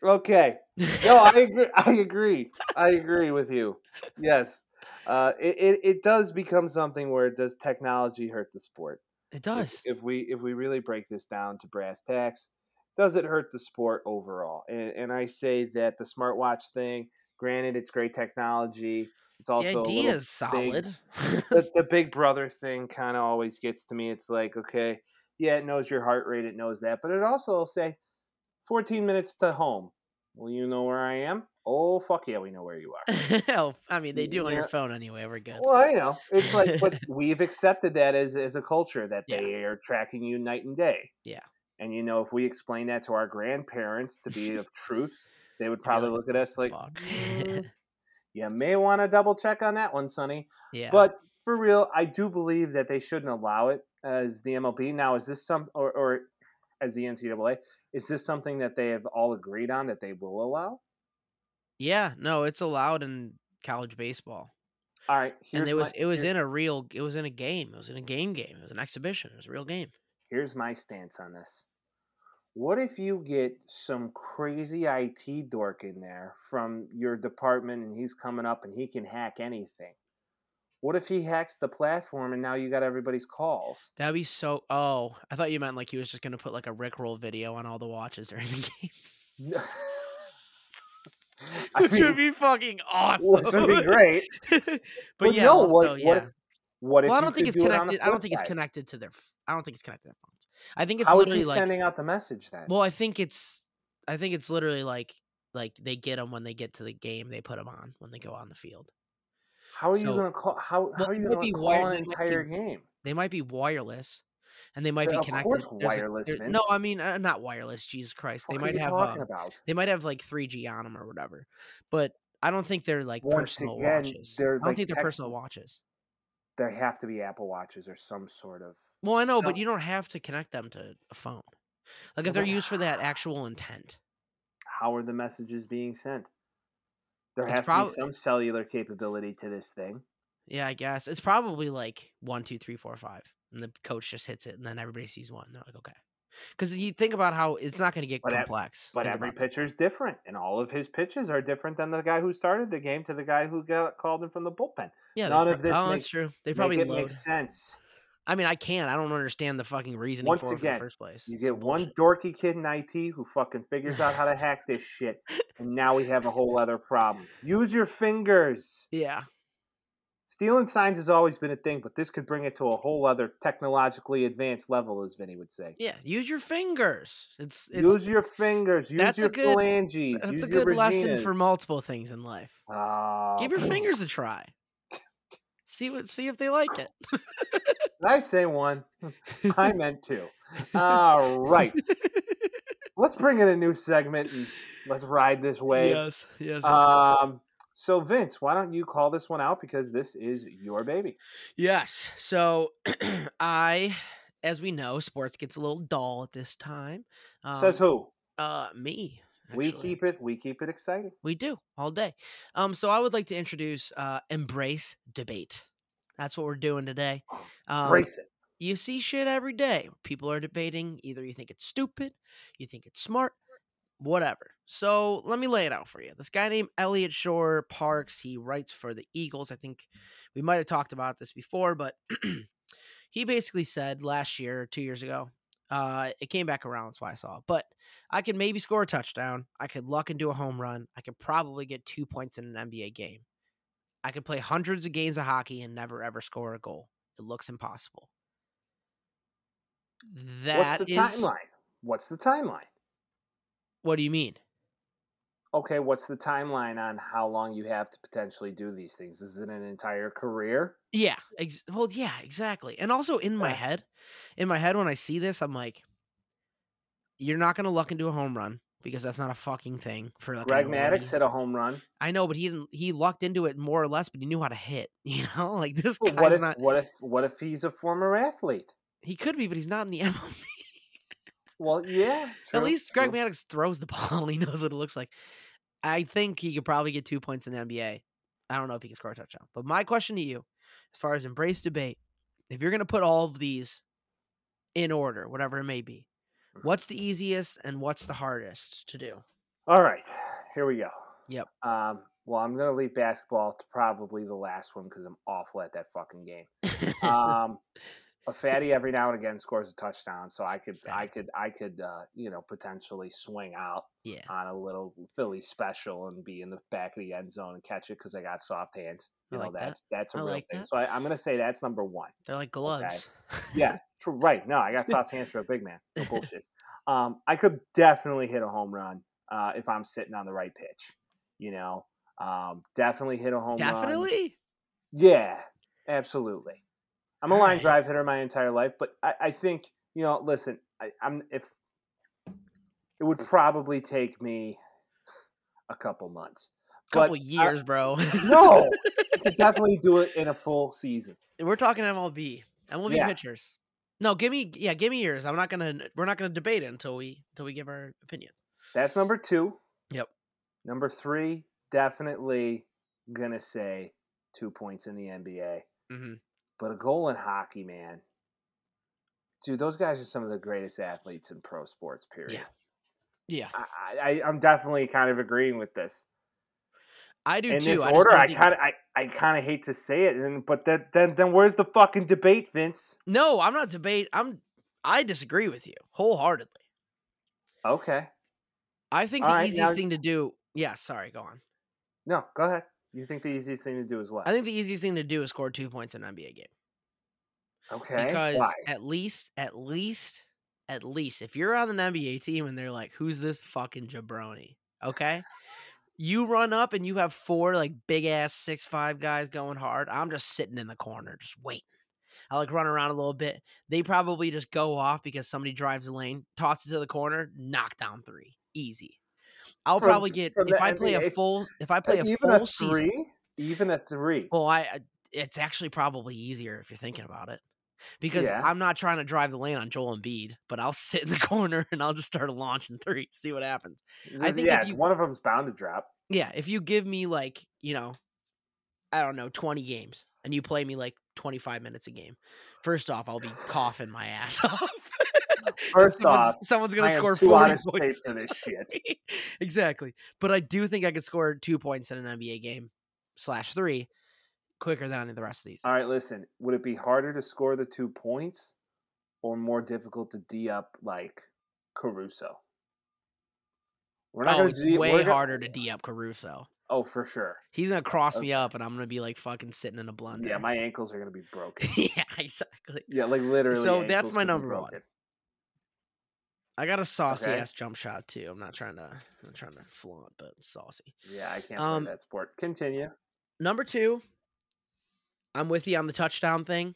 Okay. No, I agree. I agree. I agree with you. Yes. Uh, it, it it does become something where does technology hurt the sport? It If, does. if we if we really break this down to brass tacks, does it hurt the sport overall? And and I say that the smartwatch thing, granted, it's great technology. It's also a idea is big. solid. The, the (laughs) big brother thing kind of always gets to me. It's like, okay, yeah, it knows your heart rate, it knows that, but it also will say 14 minutes to home. Well, you know where I am? Oh, fuck yeah, we know where you are. Hell, (laughs) oh, I mean, they do on your phone anyway. We're good. Well, I know. It's like, but (laughs) we've accepted that as as a culture that Yeah. they are tracking you night and day. Yeah. And you know, if we explain that to our grandparents to be of truth, they would (laughs) probably like, look at us like, "Mm, (laughs) you may want to double check on that one, Sonny. yeah. But for real, I do believe that they shouldn't allow it as the MLB. Now, is this some or, or as the NCAA? Is this something that they have all agreed on that they will allow? yeah, no, it's allowed in college baseball. All right, and it was my, it was in a real it was in a game. It was in a game game. It was an exhibition. It was a real game. Here's my stance on this. What if you get some crazy IT dork in there from your department and he's coming up and he can hack anything? What if he hacks the platform and now you got everybody's calls? That'd be so oh, I thought you meant like he was just gonna put like a Rickroll video on all the watches during the (laughs) games. (laughs) I Which would be fucking (laughs) which awesome. would be great. but Well, yeah, no, also, what, yeah. what if what well, I don't think it's do it connected. I don't think it's connected to their. I don't think it's connected to their phones. I think it's How literally like. sending out the message then? Well, I think it's. I think it's literally like like they get them when they get to the game. They put them on when they go on the field. how are you going to call? How, Well, how are you going be to wire- call an they might be- entire game? They might be wireless, and they might They're be connected. there's a- wireless, no, I mean uh, not wireless. Jesus Christ, they What might are you have. Um, they might have like 3G on them or whatever, but I don't think they're like Once personal again, watches. they're, I don't like, think they're text- personal watches. There have to be Apple watches or some sort of. Well, I know, but you don't have to connect them to a phone. Like if they're used for that actual intent. How are the messages being sent? There It's has prob- to be some cellular capability to this thing. Yeah, I guess it's probably like one, two, three, four, five, and the coach just hits it, and then everybody sees one. They're like, okay, because you think about how it's not going to get But ev- complex. But Think every that. pitcher's different, and all of his pitches are different than the guy who started the game to the guy who got called in from the bullpen. yeah, none they of this Oh, makes- that's true. They probably make sense. I mean, I can't. I don't understand the fucking reasoning Once for it in again, the first place. You It's get one dorky kid in IT who fucking figures out how to hack this shit, and now we have a whole other problem. Use your fingers. (laughs) Yeah, Stealing signs has always been a thing, but this could bring it to a whole other technologically advanced level, as Vinny would say. yeah. Use your fingers. It's it's use your fingers. Use that's a your good- phalanges. that's a good lesson for multiple things in life. Oh, Give your fingers a try. See what see if they like it. Did I say one? (laughs) I meant two. All right. (laughs) Let's bring in a new segment and let's ride this wave. Yes, yes, yes. Um, so Vince, why don't you call this one out because this is your baby. Yes. So (clears throat) I, as we know, sports gets a little dull at this time. Um, Says who? Uh, me. We keep it. We keep it exciting. We do all day. Um, so I would like to introduce uh, embrace debate. That's what we're doing today. Um, Brace it. you see shit every day. People are debating. Either you think it's stupid, you think it's smart, whatever. So let me lay it out for you. This guy named Eliot Shorr-Parks, he writes for the Eagles. I think we might have talked about this before, but (clears throat) he basically said last year two years ago, uh, it came back around. That's why I saw it. But I could maybe score a touchdown. I could luck into a home run. I could probably get two points in an NBA game. I could play hundreds of games of hockey and never ever score a goal. It looks impossible. That What's the is- timeline? What's the timeline? What do you mean? Okay, what's the timeline on how long you have to potentially do these things? Is it an entire career? Yeah. Ex- well, yeah, exactly. And also in my head, in my head, when I see this, I'm like, you're not gonna luck into a home run because that's not a fucking thing for like Greg. Maddux hit a home run. I know, but he didn't. He lucked into it more or less, but he knew how to hit. (laughs) You know, like this guy's what if not. what if what if he's a former athlete? He could be, but he's not in the (laughs) MLB. Well, yeah. At true, least Greg true. Maddux throws the (laughs) ball. and He knows what it looks like. I think he could probably get two points in the NBA. I don't know if he can score a touchdown. But my question to you, as far as embrace debate, if you're going to put all of these in order, whatever it may be, Mhm. what's the easiest and what's the hardest to do? All right, here we go. Yep. Um, Well, I'm gonna leave basketball to probably the last one because I'm awful at that fucking game. (laughs) Um, a fatty every now and again scores a touchdown, so I could, I could, I could, uh, you know, potentially swing out yeah. on a little Philly special and be in the back of the end zone and catch it because I got soft hands. I You know, like that. that's that's a I real like thing. that. So I, I'm gonna say that's number one. They're like gloves. Yeah, true. Right. No, I got (laughs) soft hands for a big man. No (laughs) bullshit. Um, I could definitely hit a home run uh, if I'm sitting on the right pitch. You know, um, definitely hit a home run. Definitely. Yeah, absolutely. I'm a line Alright. drive hitter my entire life, but I, I think you know. Listen, I, I'm if it would probably take me a couple months. But Couple I- years, bro. no, (laughs) I could definitely do it in a full season. We're talking MLB. MLB Yeah. pitchers. No, give me yeah, give me yours. I'm not gonna we're not gonna debate it until we until we give our opinions. That's number two. Yep. Number three, definitely gonna say two points in the NBA. hmm But a goal in hockey, man. Dude, those guys are some of the greatest athletes in pro sports, period. Yeah. I, I, I'm definitely kind of agreeing with this. I do in too. this I just order, I kind of, I, I kind of hate to say it, and but that, then, then where's the fucking debate, Vince? No, I'm not debate. I'm I disagree with you wholeheartedly. Okay, I think All the right, easiest now- thing to do. Yeah, sorry, go on. no, go ahead. You think the easiest thing to do is what? I think the easiest thing to do is score two points in an NBA game okay, because why? at least, at least, at least, if you're on an NBA team and they're like, "Who's this fucking jabroni?" Okay, you run up and you have four like big ass six five guys going hard. I'm just sitting in the corner, just waiting. I like run around a little bit. They probably just go off because somebody drives the lane, tosses it to the corner, knock down three, easy. I'll From- probably get if I play a full if I play a even full a season. three, even a three. Well, I it's actually probably easier if you're thinking about it. Because Yeah. I'm not trying to drive the lane on Joel Embiid, but I'll (laughs) sit in the corner and I'll just start launching three, see what happens. I think if yeah, you- one of them's bound to drop. Yeah, if you give me like, you know, I don't know, 20 games and you play me like 25 minutes a game. First off, I'll be coughing my (laughs) ass off. (laughs) First someone's, off, someone's gonna am score too 40 out of points. (laughs) for this shit. exactly. But I do think I could score two points in an NBA game slash three quicker than any of the rest of these. All right, listen. Would it be harder to score the two points, or more difficult to d up like Caruso? We're oh, gonna it's D- way gonna- harder to D up Caruso. Oh, for sure. He's gonna cross uh, me up, and I'm gonna be like fucking sitting in a blender. Yeah, my ankles are gonna be broken. (laughs) yeah, exactly. Yeah, like literally. So that's my number one. I got a saucy Okay. ass jump shot too. I'm not trying to, I'm not trying to flaunt, but saucy. Yeah, I can't Um, play that sport. Continue. Number two, I'm with you on the touchdown thing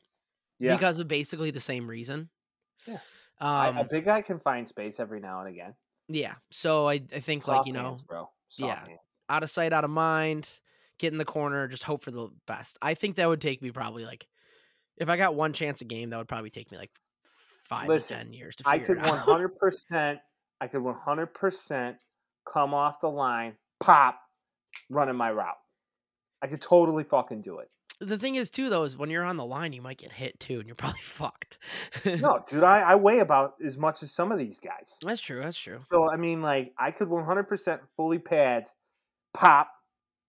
Yeah, because of basically the same reason. Yeah. Um. I, a big guy can find space every now and again. yeah. So I, I think Soft like you know, hands, bro. Soft yeah. hands. out of sight, out of mind. Get in the corner. Just hope for the best. I think that would take me probably like, if I got one chance a game, that would probably take me like five Listen, to ten years to I could (laughs) one hundred percent. I could one hundred percent come off the line, pop, running my route. I could totally fucking do it. the thing is too though is when you're on the line, you might get hit too, and you're (laughs) probably fucked. No, dude, I, I weigh about as much as some of these guys. that's true. That's true. So I mean, like, I could one hundred percent fully pad, pop,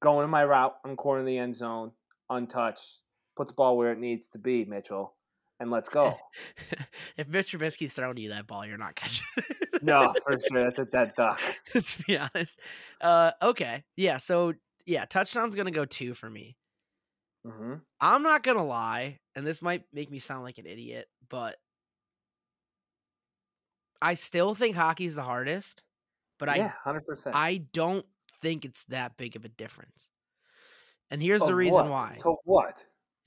going in my route on corner of the end zone, untouched, put the ball where it needs to be, Mitchell, and let's (laughs) go. if Mitch Trubisky's throwing you that ball, you're not catching. it. no, (laughs) for sure, that's a dead duck. (laughs) Let's be honest. Uh, okay, yeah. So yeah, touchdown's gonna go two for me. hmm I'm not gonna lie, and this might make me sound like an idiot, but I still think hockey's the hardest. But yeah, hundred percent. I I don't think it's that big of a difference. And here's the reason why. So what?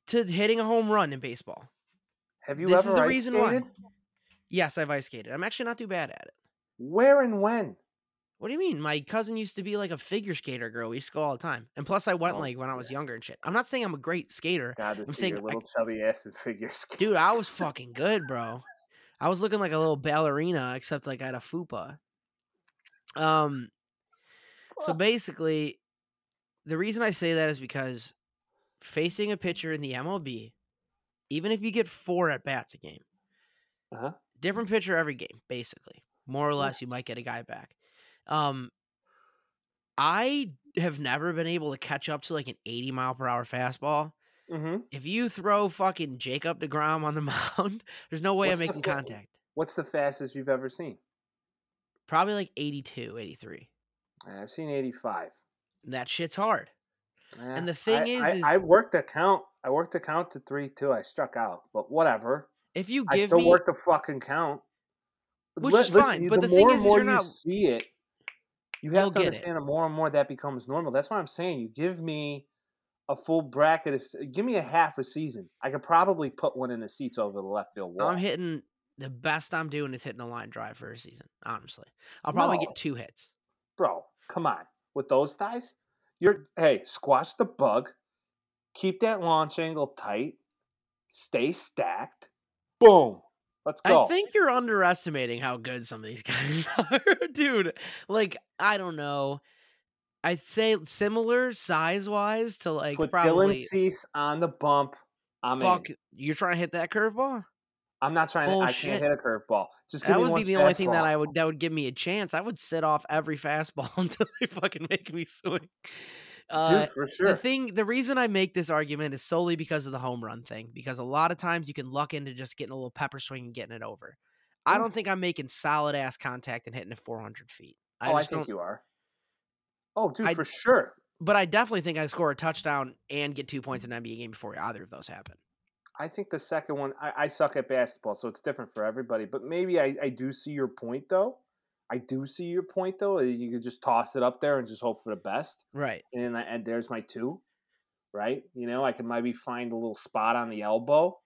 To hitting a home run in baseball. Have you this ever is the ice reason skated? why. Yes, I've ice skated. I'm actually not too bad at it. Where and when? What do you mean? My cousin used to be like a figure skater girl. We used to go all the time. And plus I went Oh, like when I was younger and shit. I'm not saying I'm a great skater. God, I'm saying your I- little chubby ass and figure skates. (laughs) Dude, I was fucking good, bro. I was looking like a little ballerina, except like I had a fupa. Um, so basically, the reason I say that is because facing a pitcher in the MLB, even if you get four at bats a game, Uh-huh. different pitcher every game, basically. More or Yeah. less, you might get a guy back. Um, I have never been able to catch up to like an 80 mile per hour fastball, Mm-hmm. if you throw fucking Jacob deGrom on the (laughs) mound, there's no way What's I'm making fa- contact. What's the fastest you've ever seen? Probably like 82, 83. I've seen 85. That shit's hard. Eh, And the thing I, is- I, is- I worked a count. I worked the count to three too. I struck out, but whatever. If you give I still me worked the fucking count. Which Li- is fine, you- but the, the thing more is, and is you're you not- see it, you have to it. understand. The more and more that becomes normal. That's why I'm saying you give me a full bracket. Of, give me a half a season. I could probably put one in the seats over the left field wall. I'm hitting the best I'm doing is hitting a line drive for a season, honestly. I'll probably No. get two hits. bro. Come on, with those thighs, you're hey, squash the bug, keep that launch angle tight, stay stacked, boom. Let's go. I think you're underestimating how good some of these (laughs) guys are, dude. Like, I don't know. I'd say similar size wise to like Put probably Dylan Cease on the bump. I'm fuck. in. You're trying to hit that curveball? I'm not trying to. I can't hit a curveball. Just give That would be the only thing that. I would that would give me a chance. I would sit off every fastball (laughs) until they fucking make me swing. Uh, Dude, for The thing, the reason I make this argument is solely because of the home run thing. Because a lot of times you can luck into just getting a little pepper swing and getting it over. I don't think I'm making solid ass contact and hitting it 400 feet. I oh, I think you are. Oh, dude, I- for sure. But I definitely think I score a touchdown and get two points in an NBA game before either of those happen. I think the second one. I, I suck at basketball, so it's different for everybody. But maybe I, I do see your point, though. I do see your point, though. You could just toss it up there and just hope for the best. Right. and I- and there's my two, right? You know, I can maybe find a little spot on the elbow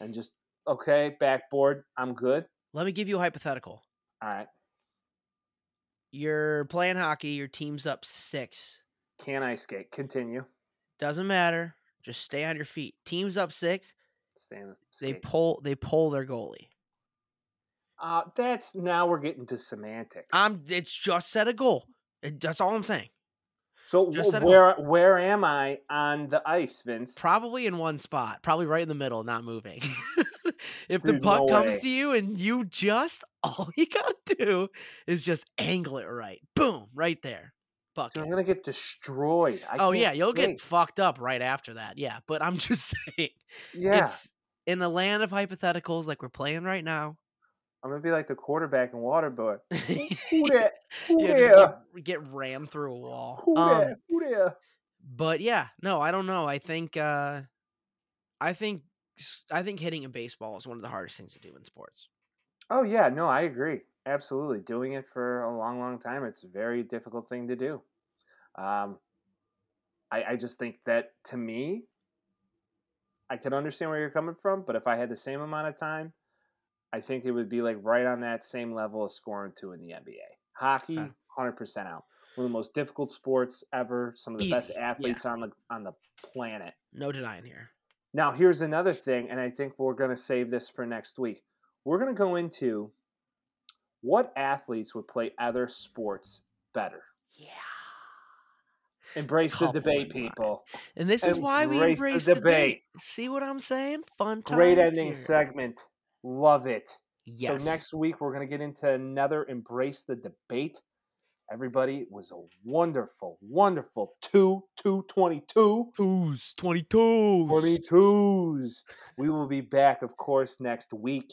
and just okay, backboard, I'm good. Let me give you a hypothetical. All right, You're playing hockey. Your team's up six. can I skate? Continue. Doesn't matter. Just stay on your feet. Team's up six. Stand. They Skate. pull. They pull their goalie. Uh, that's now we're getting to semantics. I'm. It's just set a goal. It- That's all I'm saying. so just wh- said it. where where am I on the ice, Vince? Probably in one spot. Probably right in the middle, not moving. (laughs) if the puck no comes way. to you and you just (laughs) all you gotta do is just angle it right. Boom, right there. Fuck. I'm gonna get destroyed. I Oh yeah, you'll get fucked up right after that. Yeah, but I'm (laughs) just saying, yeah. it's in the land of hypotheticals like we're playing right now. I'm gonna be like the quarterback in Waterboy. (laughs) yeah, Who that? Who just there? get, get rammed through a wall. Who Um, there? Who there? but yeah, no, I don't know. I think uh I think I think hitting a baseball is one of the hardest things to do in sports. Oh yeah, no, I agree. Absolutely, doing it for a long, long time, it's a very difficult thing to do. Um, I, I just think that to me, I could understand where you're coming from, but if I had the same amount of time, I think it would be like right on that same level of scoring two in the NBA. Hockey, hundred percent out. One of the most difficult sports ever. Some of the best Easy, yeah. athletes on the on the planet. No denying here. Now, here's another thing, and I think we're going to save this for next week. We're going to go into what athletes would play other sports better. Yeah. Embrace the debate, people. And this is why we Embrace the debate. debate. See what I'm saying? Fun times. Great ending here. segment. Love it. Yes. So, next week, we're going to get into another Embrace the Debate. Everybody it was a wonderful, wonderful 2 2 22. twos, 22s. 22s. We will be back, of course, next week.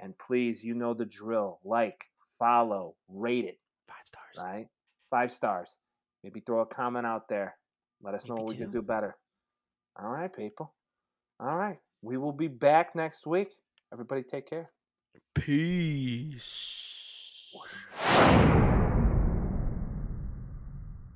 And please, you know the drill. Like, follow, rate it, Five stars. right? Five stars. Maybe throw a comment out there. Let us know Maybe what we can do better. All right, people. All right. We will be back next week. Everybody take care. Peace.